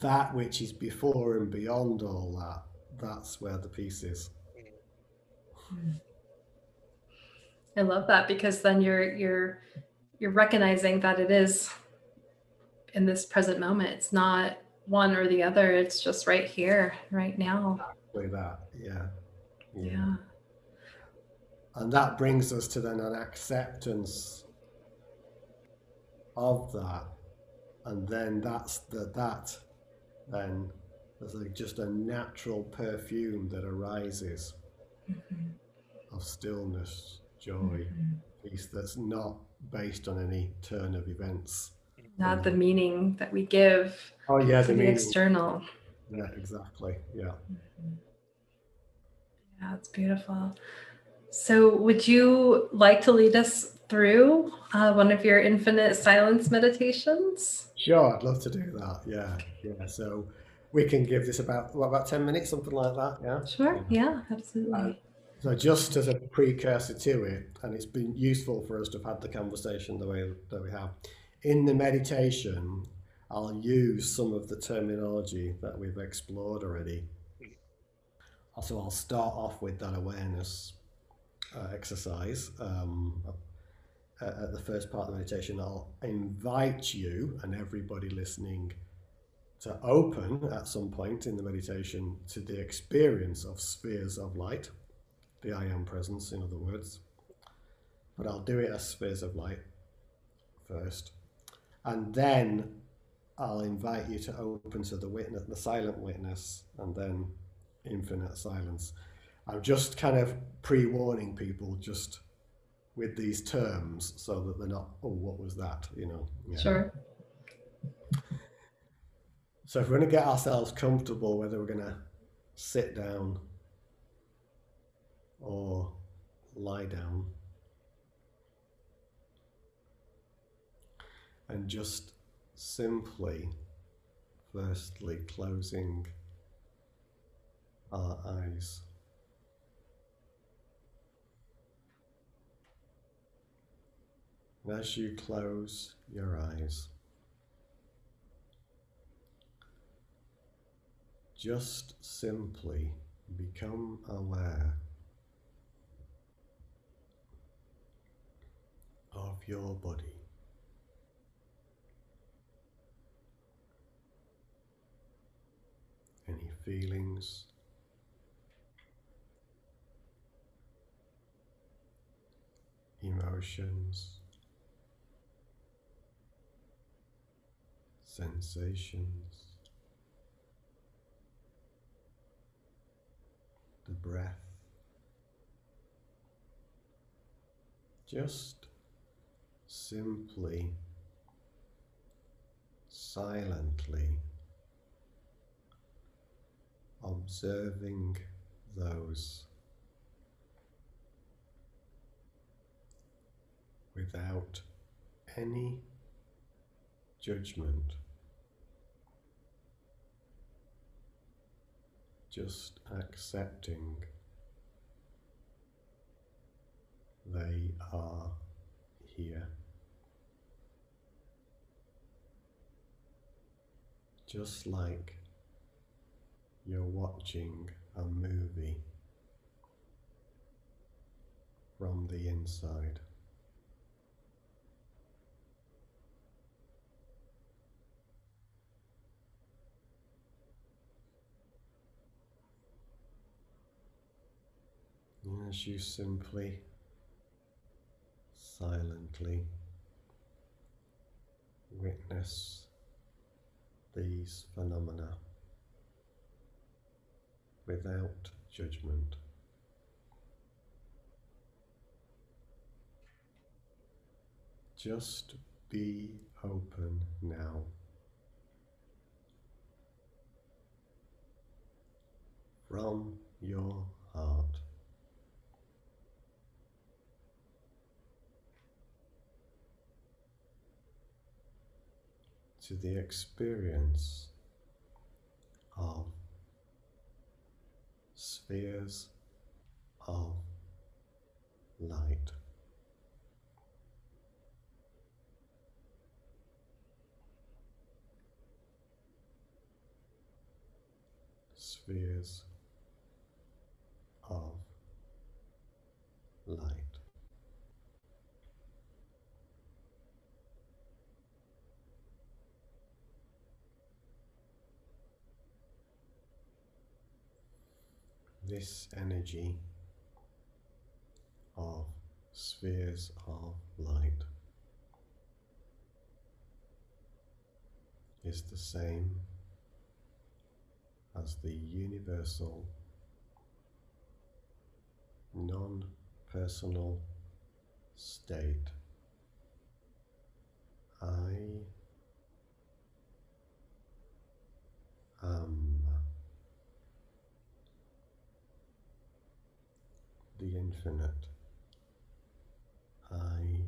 S6: That which is before and beyond all that, that's where the peace is. Hmm.
S4: I love that because then you're you're you're recognizing that it is in this present moment. It's not one or the other. It's just right here, right now
S6: exactly that. Yeah.
S4: yeah. Yeah.
S6: And that brings us to then an acceptance of that. And then that's the that then there's like just a natural perfume that arises mm-hmm. of stillness, joy, mm-hmm. peace that's not based on any turn of events.
S4: Not um, the meaning that we give
S6: oh, yeah,
S4: to the, the external.
S6: Yeah, exactly. Yeah. Mm-hmm.
S4: Yeah, it's beautiful. So, would you like to lead us through uh, one of your infinite silence meditations?
S6: Sure, I'd love to do that. Yeah, yeah. So, we can give this about what about ten minutes, something like that. Yeah.
S4: Sure. Yeah, absolutely. Uh,
S6: so, just as a precursor to it, and it's been useful for us to have had the conversation the way that we have. In the meditation, I'll use some of the terminology that we've explored already. So I'll start off with that awareness uh, exercise. Um, at the first part of the meditation, I'll invite you and everybody listening to open at some point in the meditation to the experience of spheres of light, the I am presence, in other words. But I'll do it as spheres of light first. And then I'll invite you to open to the witness, the silent witness, and then infinite silence. I'm just kind of pre-warning people just with these terms so that they're not, oh, what was that? You know.
S7: Yeah. Sure.
S6: So if we're going to get ourselves comfortable, whether we're going to sit down or lie down, and just simply, firstly, closing our eyes. As you close your eyes, just simply become aware of your body. Any feelings, emotions, sensations. the breath. Just simply, silently observing those without any judgment. Just accepting they are here. Just like you're watching a movie from the inside. As you simply, silently witness these phenomena without judgment. Just be open now. From your heart. To the experience of spheres of light. Spheres of light. This energy of spheres of light is the same as the universal non personal state. I am the infinite. I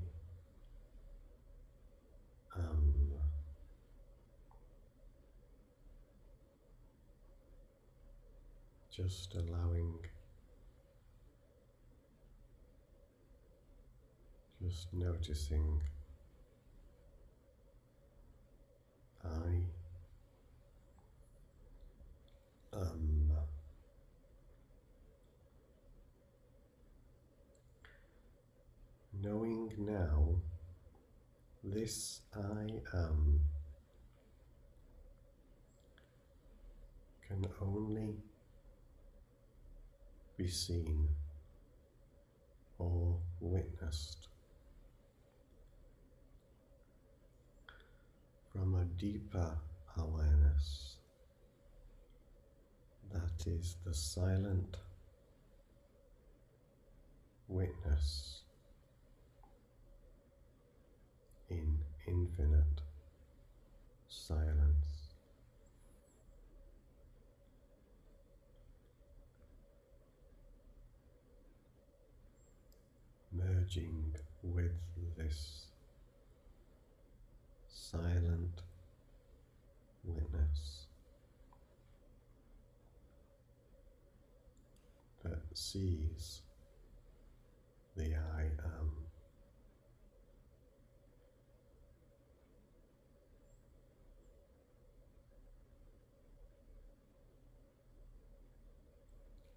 S6: am just allowing, just noticing I am knowing now this I am can only be seen or witnessed from a deeper awareness that is the silent witness in infinite silence. Merging with this silent witness that sees the I am.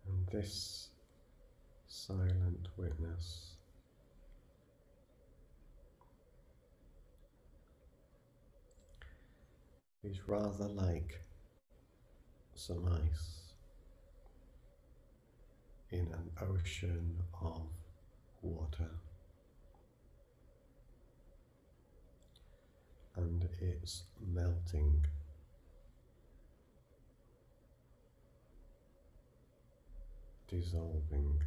S6: And this silent witness is rather like some ice in an ocean of water. And it's melting. Dissolving.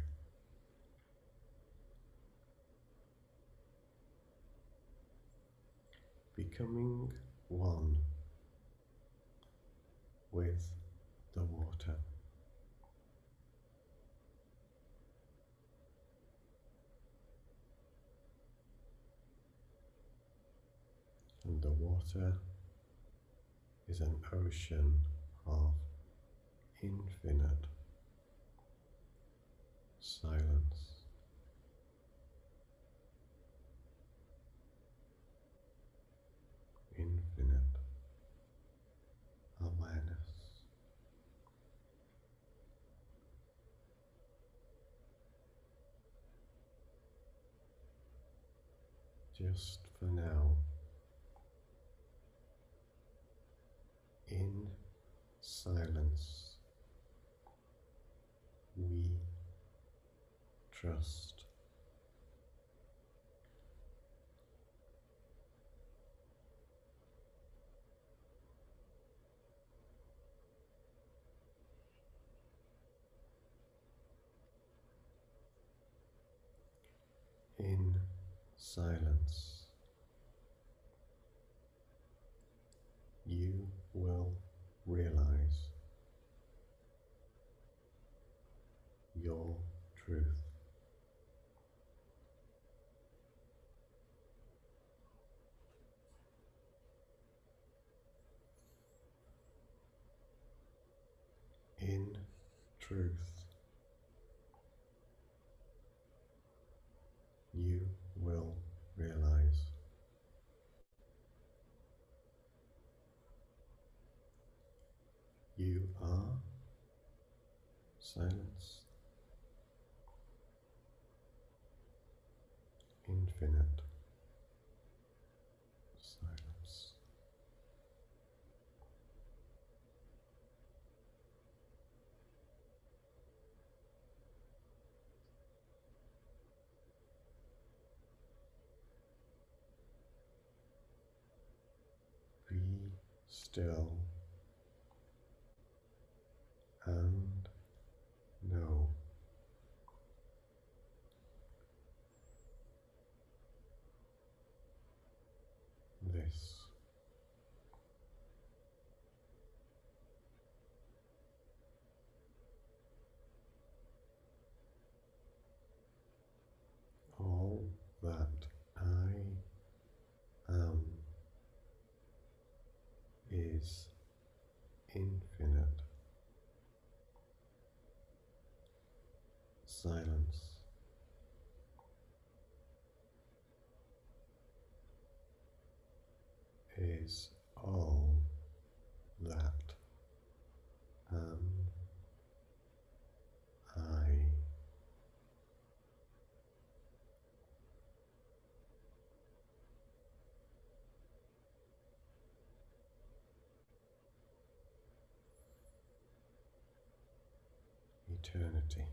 S6: Becoming one with the water. And the water is an ocean of infinite silence. Infinite awareness. Just for now, in silence, we trust. In silence, you will realize your truth. In truth, you will realize. You are silence, infinite silence. Be still. And know this. All that I am is infinite silence. Is all that eternity.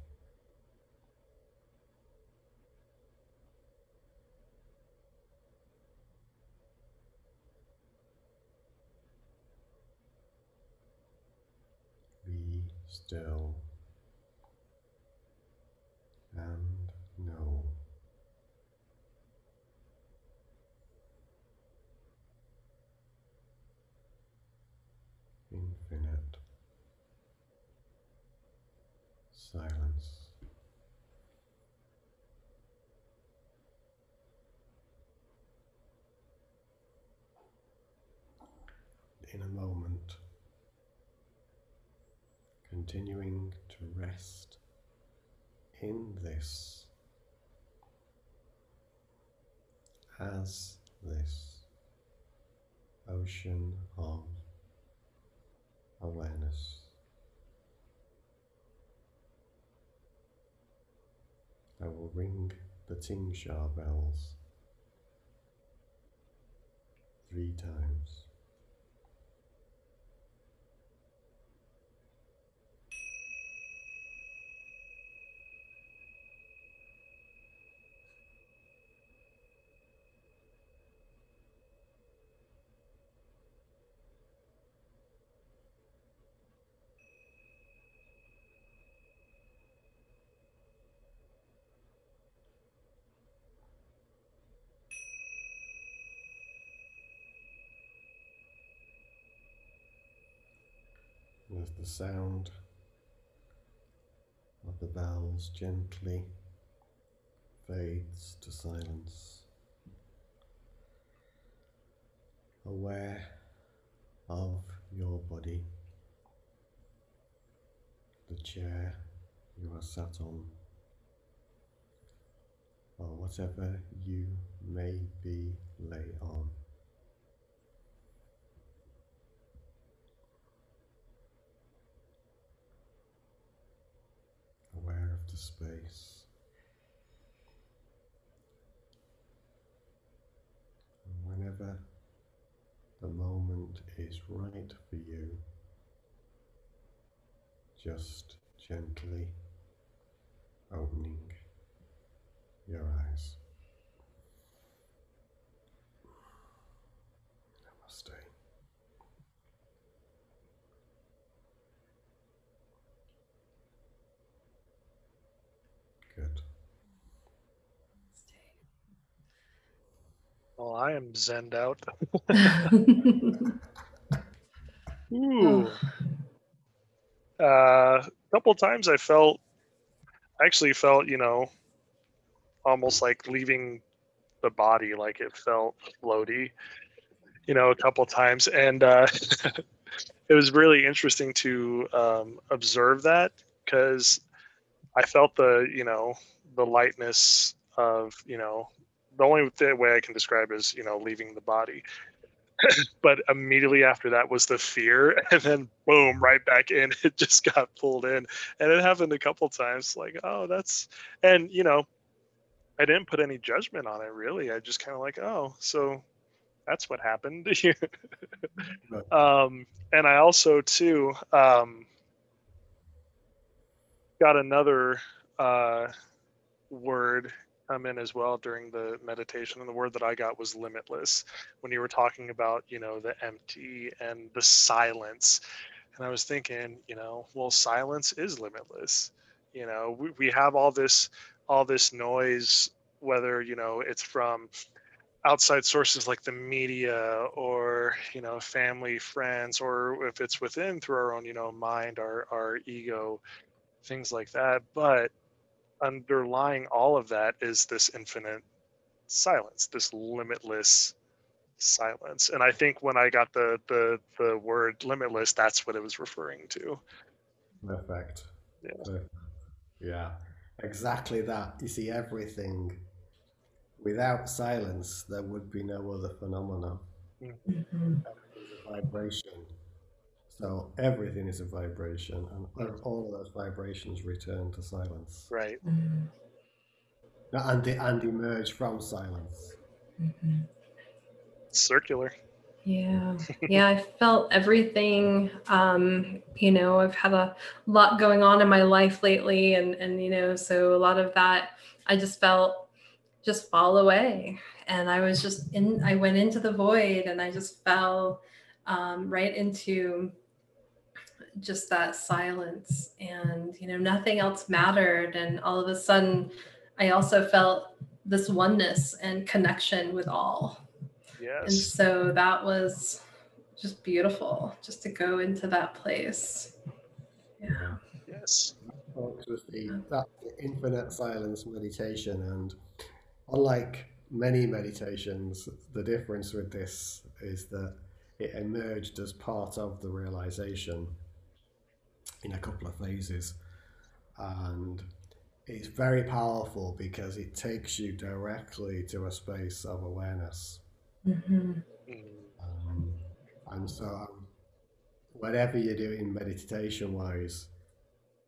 S6: Be still. Silence. In a moment, continuing to rest in this as this ocean of awareness. I will ring the Tingsha bells three times. as the sound of the bells gently fades to silence, aware of your body, the chair you are sat on, or whatever you may be lay on. aware of the space. And whenever the moment is right for you, just gently opening your eyes. Namaste. Good.
S5: Well, I am zenned out.
S4: Oh.
S5: Ooh. Uh, a couple times I felt, I actually felt, you know, almost like leaving the body, like it felt floaty, you know, a couple times. And uh, it was really interesting to um, observe that because I felt the, you know, the lightness of, you know, the only way I can describe is, you know, leaving the body. but immediately after that was the fear, and then boom, right back in. It just got pulled in, and it happened a couple times. Like, oh, that's, and you know, I didn't put any judgment on it really. I just kind of like, oh, so that's what happened. Um, and I also too um, got another uh, word come in as well during the meditation, and the word that I got was limitless. When you were talking about, you know, the empty and the silence, and I was thinking, you know, well, silence is limitless. You know, we, we have all this all this noise, whether you know it's from outside sources like the media or you know family friends or if it's within through our own you know mind our our ego things like that but underlying all of that is this infinite silence this limitless silence and i think when i got the the the word limitless that's what it was referring to
S6: Perfect.
S5: Yeah.
S6: Perfect. Yeah. Exactly that. You see, everything without silence, there would be no other phenomena.
S4: Mhm.
S6: A vibration. So everything is a vibration, and all of those vibrations return to silence
S5: right
S4: Mhm.
S6: and, and emerge from silence.
S4: Mhm.
S5: circular
S4: Yeah, yeah, I felt everything. Um, you know, I've had a lot going on in my life lately, and and you know, so a lot of that I just felt just fall away, and I was just in. I went into the void, and I just fell um, right into just that silence and you know nothing else mattered. And all of a sudden i also felt this oneness and connection with all.
S5: Yes.
S4: and so that was just beautiful just to go into that place. Yeah.
S5: Yes.
S6: Talks with the that infinite silence meditation and unlike many meditations the difference with this is that it emerged as part of the realization in a couple of phases. And it's very powerful because it takes you directly to a space of awareness.
S4: mm-hmm.
S6: Um, and so, whatever you're doing meditation wise,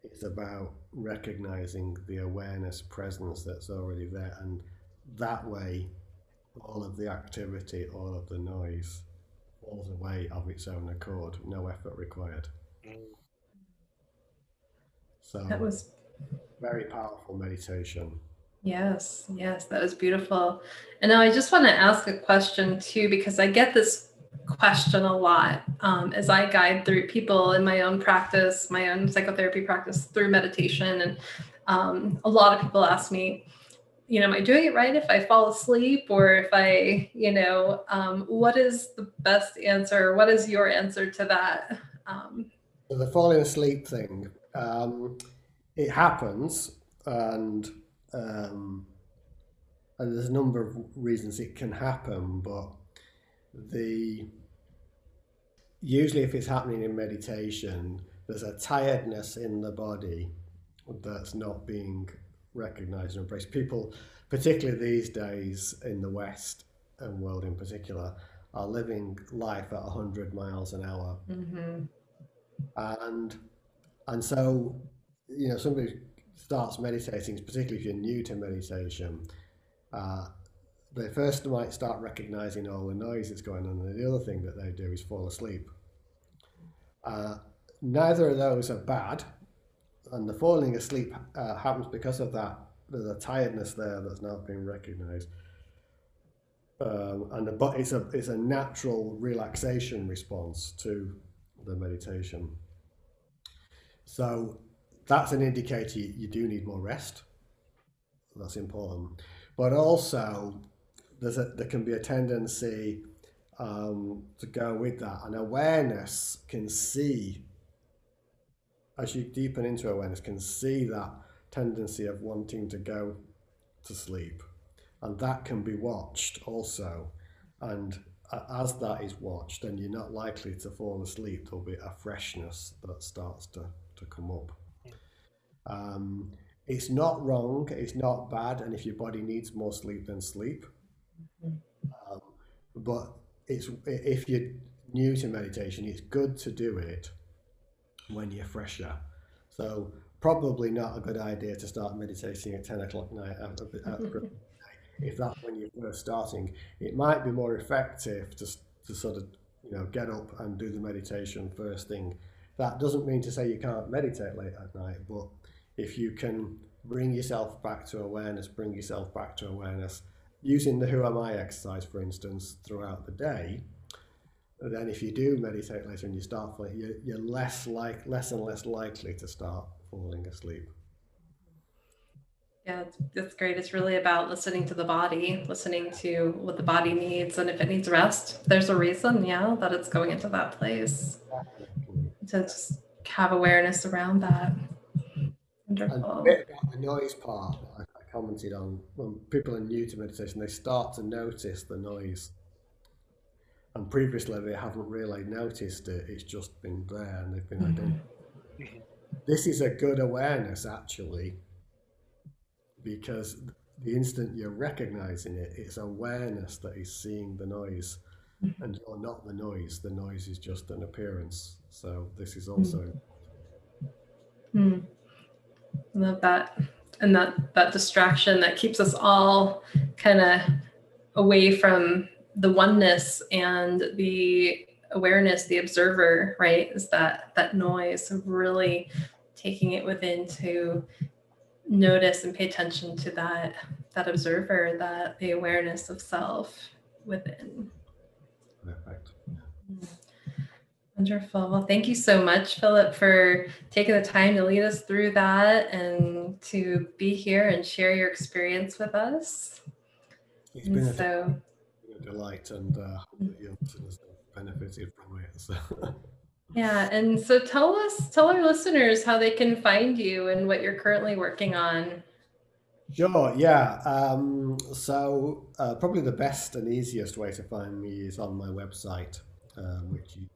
S6: it's about recognizing the awareness presence that's already there. And that way, all of the activity, all of the noise falls away of its own accord, no effort required.
S5: Mm.
S6: So
S4: that was
S6: very powerful meditation.
S4: Yes, yes, that was beautiful. And now I just want to ask a question too, because I get this question a lot um, as I guide through people in my own practice, my own psychotherapy practice through meditation. And um, a lot of people ask me, you know, am I doing it right if I fall asleep or if I, you know, um, what is the best answer? What is your answer to that? Um,
S6: So the falling asleep thing, um, it happens, and um, and there's a number of reasons it can happen, but the usually if it's happening in meditation, there's a tiredness in the body that's not being recognized and embraced. People, particularly these days in the West and world in particular, are living life at 100 miles an hour
S4: mhm.
S6: and and so you know somebody starts meditating particularly if you're new to meditation uh, they first might start recognizing all the noise that's going on. And the other thing that they do is fall asleep. Uh, neither of those are bad. And the falling asleep uh, happens because of that there's a tiredness there that's not being recognized. Um, and the, but it's a it's a natural relaxation response to the meditation. So that's an indicator you, do need more rest. That's important. But also, there's a, there can be a tendency um, to go with that. And awareness can see, as you deepen into awareness, can see that tendency of wanting to go to sleep. And that can be watched also. And as that is watched, then you're not likely to fall asleep. There'll be a freshness that starts to, to come up. Um, it's not wrong, it's not bad, and if your body needs more sleep, then sleep. Um, but it's if you're new to meditation, it's good to do it when you're fresher. So probably not a good idea to start meditating at 10 o'clock night if that's when you're first starting, it might be more effective to, to sort of you know get up and do the meditation first thing. That doesn't mean to say you can't meditate late at night, but if you can bring yourself back to awareness, bring yourself back to awareness, using the Who Am I exercise, for instance, throughout the day, then if you do meditate later and you start you're, less like less and less likely to start falling asleep.
S4: Yeah, it's great. It's really about listening to the body, listening to what the body needs. And if it needs rest, there's a reason, yeah, that it's going into that place. To just have awareness around that. Wonderful.
S6: a bit about the noise part I, commented on when people are new to meditation, they start to notice the noise. And previously they haven't really noticed it, it's just been there and they've been mm-hmm. identified. This is a good awareness actually, because the instant you're recognizing it, it's awareness that is seeing the noise. And you're not the noise, the noise is just an appearance. So this is also
S4: Hmm. I love that. And that that distraction that keeps us all kind of away from the oneness and the awareness, the observer, right? Is that that noise of really taking it within to notice and pay attention to that that observer, that the awareness of self within.
S6: Perfect.
S4: Wonderful. Well, thank you so much, Philip, for taking the time to lead us through that and to be here and share your experience with us.
S6: It's been a, so, a delight, and uh, your listeners have benefited from it. So.
S4: Yeah, and so tell us, tell our listeners how they can find you and what you're currently working on.
S6: Sure, yeah. Um, so uh, probably the best and easiest way to find me is on my website, um, which is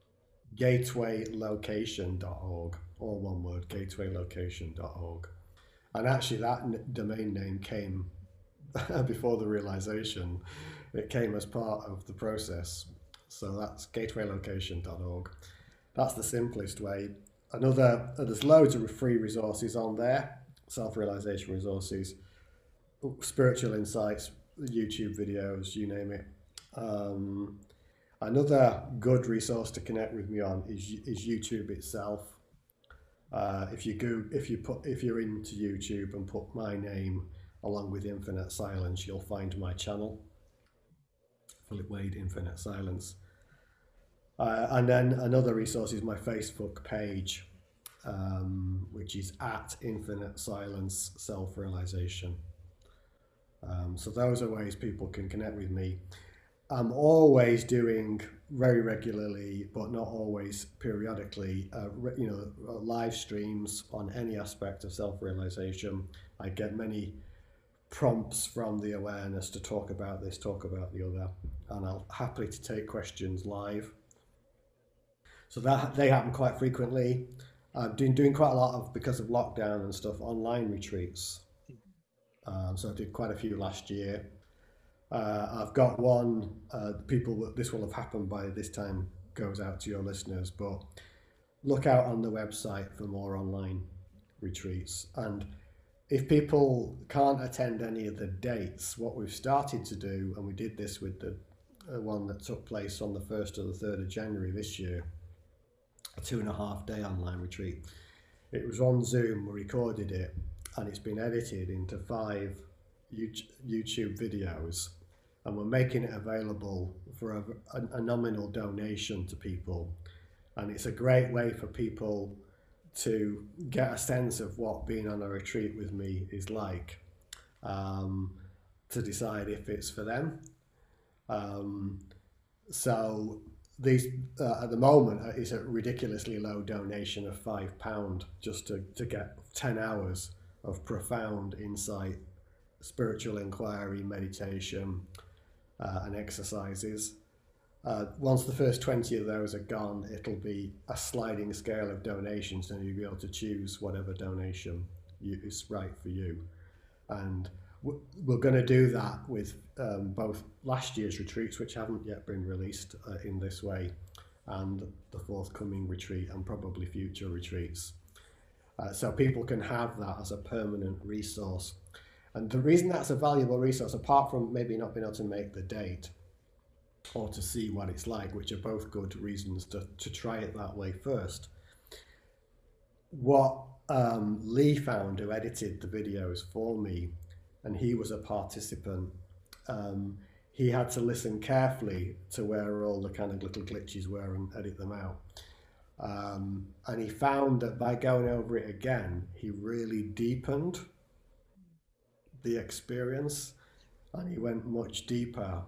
S6: gatewaylocation.org, all one word, gatewaylocation.org. And actually, that n- domain name came before the realization. It came as part of the process. So that's gatewaylocation.org. That's the simplest way. Another, uh, there's loads of free resources on there, self realization resources, spiritual insights, YouTube videos, you name it. Um, Another good resource to connect with me on is, is YouTube itself. Uh, if you go, if you put, if you're into YouTube and put my name along with Infinite Silence, you'll find my channel. Philip Wade, Infinite Silence. Uh, and then another resource is my Facebook page, um, which is at Infinite Silence Self Realization. Um, so those are ways people can connect with me. I'm always doing very regularly, but not always periodically, uh, you know, uh, live streams on any aspect of self realization. I get many prompts from the awareness to talk about this, talk about the other, and I'll happily to take questions live. So that they happen quite frequently. I've been doing quite a lot of because of lockdown and stuff online retreats. Um, so I did quite a few last year. Uh, I've got one. Uh, people, this will have happened by this time. Goes out to your listeners, but look out on the website for more online retreats. And if people can't attend any of the dates, what we've started to do, and we did this with the uh, one that took place on the first or the third of January this year, a two and a half day online retreat. It was on Zoom. We recorded it, and it's been edited into five YouTube videos, and we're making it available for a, a, nominal donation to people. And it's a great way for people to get a sense of what being on a retreat with me is like, um, to decide if it's for them. Um, so these uh, at the moment uh, is a ridiculously low donation of five pound just to, to get 10 hours of profound insight spiritual inquiry, meditation, uh, and exercises. Uh, once the first 20 of those are gone, it'll be a sliding scale of donations, and you'll be able to choose whatever donation you, is right for you. And we're going to do that with um, both last year's retreats, which haven't yet been released uh, in this way, and the forthcoming retreat, and probably future retreats. Uh, so people can have that as a permanent resource and the reason that's a valuable resource, apart from maybe not being able to make the date or to see what it's like, which are both good reasons to, to try it that way first, what um, Lee found, who edited the videos for me, and he was a participant, um, he had to listen carefully to where all the kind of little glitches were and edit them out. Um, and he found that by going over it again, he really deepened the experience and he went much deeper.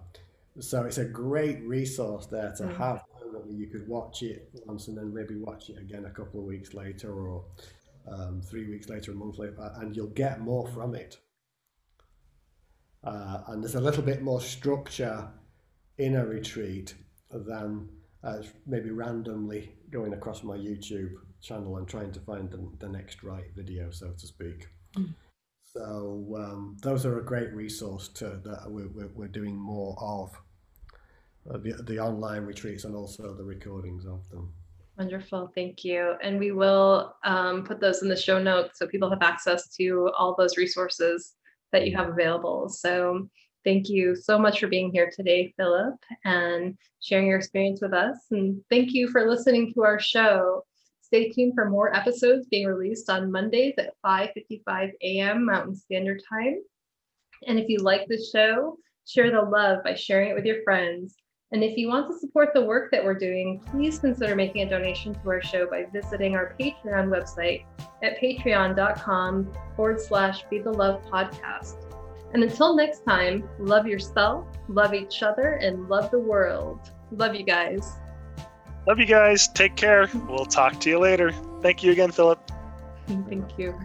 S6: So it's a great resource there to mm. have. You could watch it once and then maybe watch it again a couple of weeks later or um, three weeks later, a month later, and you'll get more from it. Uh, and there's a little bit more structure in a retreat than uh, maybe randomly going across my YouTube channel and trying to find the, the next right video, so to speak. Mm. So um, those are a great resource to that we're, we're, doing more of uh, the, the online retreats and also the recordings of them.
S4: Wonderful, thank you. And we will um, put those in the show notes so people have access to all those resources that you have available. So thank you so much for being here today, Philip, and sharing your experience with us. And thank you for listening to our show. Stay tuned for more episodes being released on Mondays at 5:55 a.m. Mountain Standard Time. And if you like the show, share the love by sharing it with your friends.
S7: And if you want to support the work that we're doing, please consider making a donation to our show by visiting our Patreon website at patreon.com forward slash be the love podcast. And until next time, love yourself, love each other, and love the world. Love you guys.
S5: Love you guys. Take care. We'll talk to you later. Thank you again, Philip.
S7: Thank you.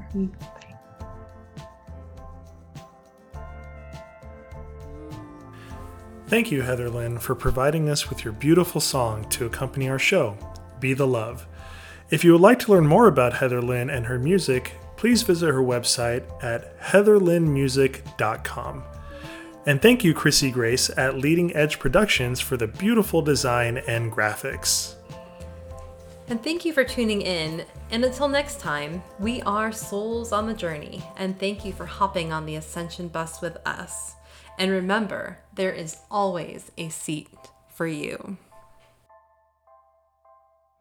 S3: Thank you, Heather Lynn, for providing us with your beautiful song to accompany our show, Be the Love. If you would like to learn more about Heather Lynn and her music, please visit her website at heatherlynnmusic.com. And thank you, Chrissy Grace at Leading Edge Productions for the beautiful design and graphics.
S4: And thank you for tuning in. And until next time, we are Souls on the Journey. And thank you for hopping on the Ascension bus with us. And remember, there is always a seat for you.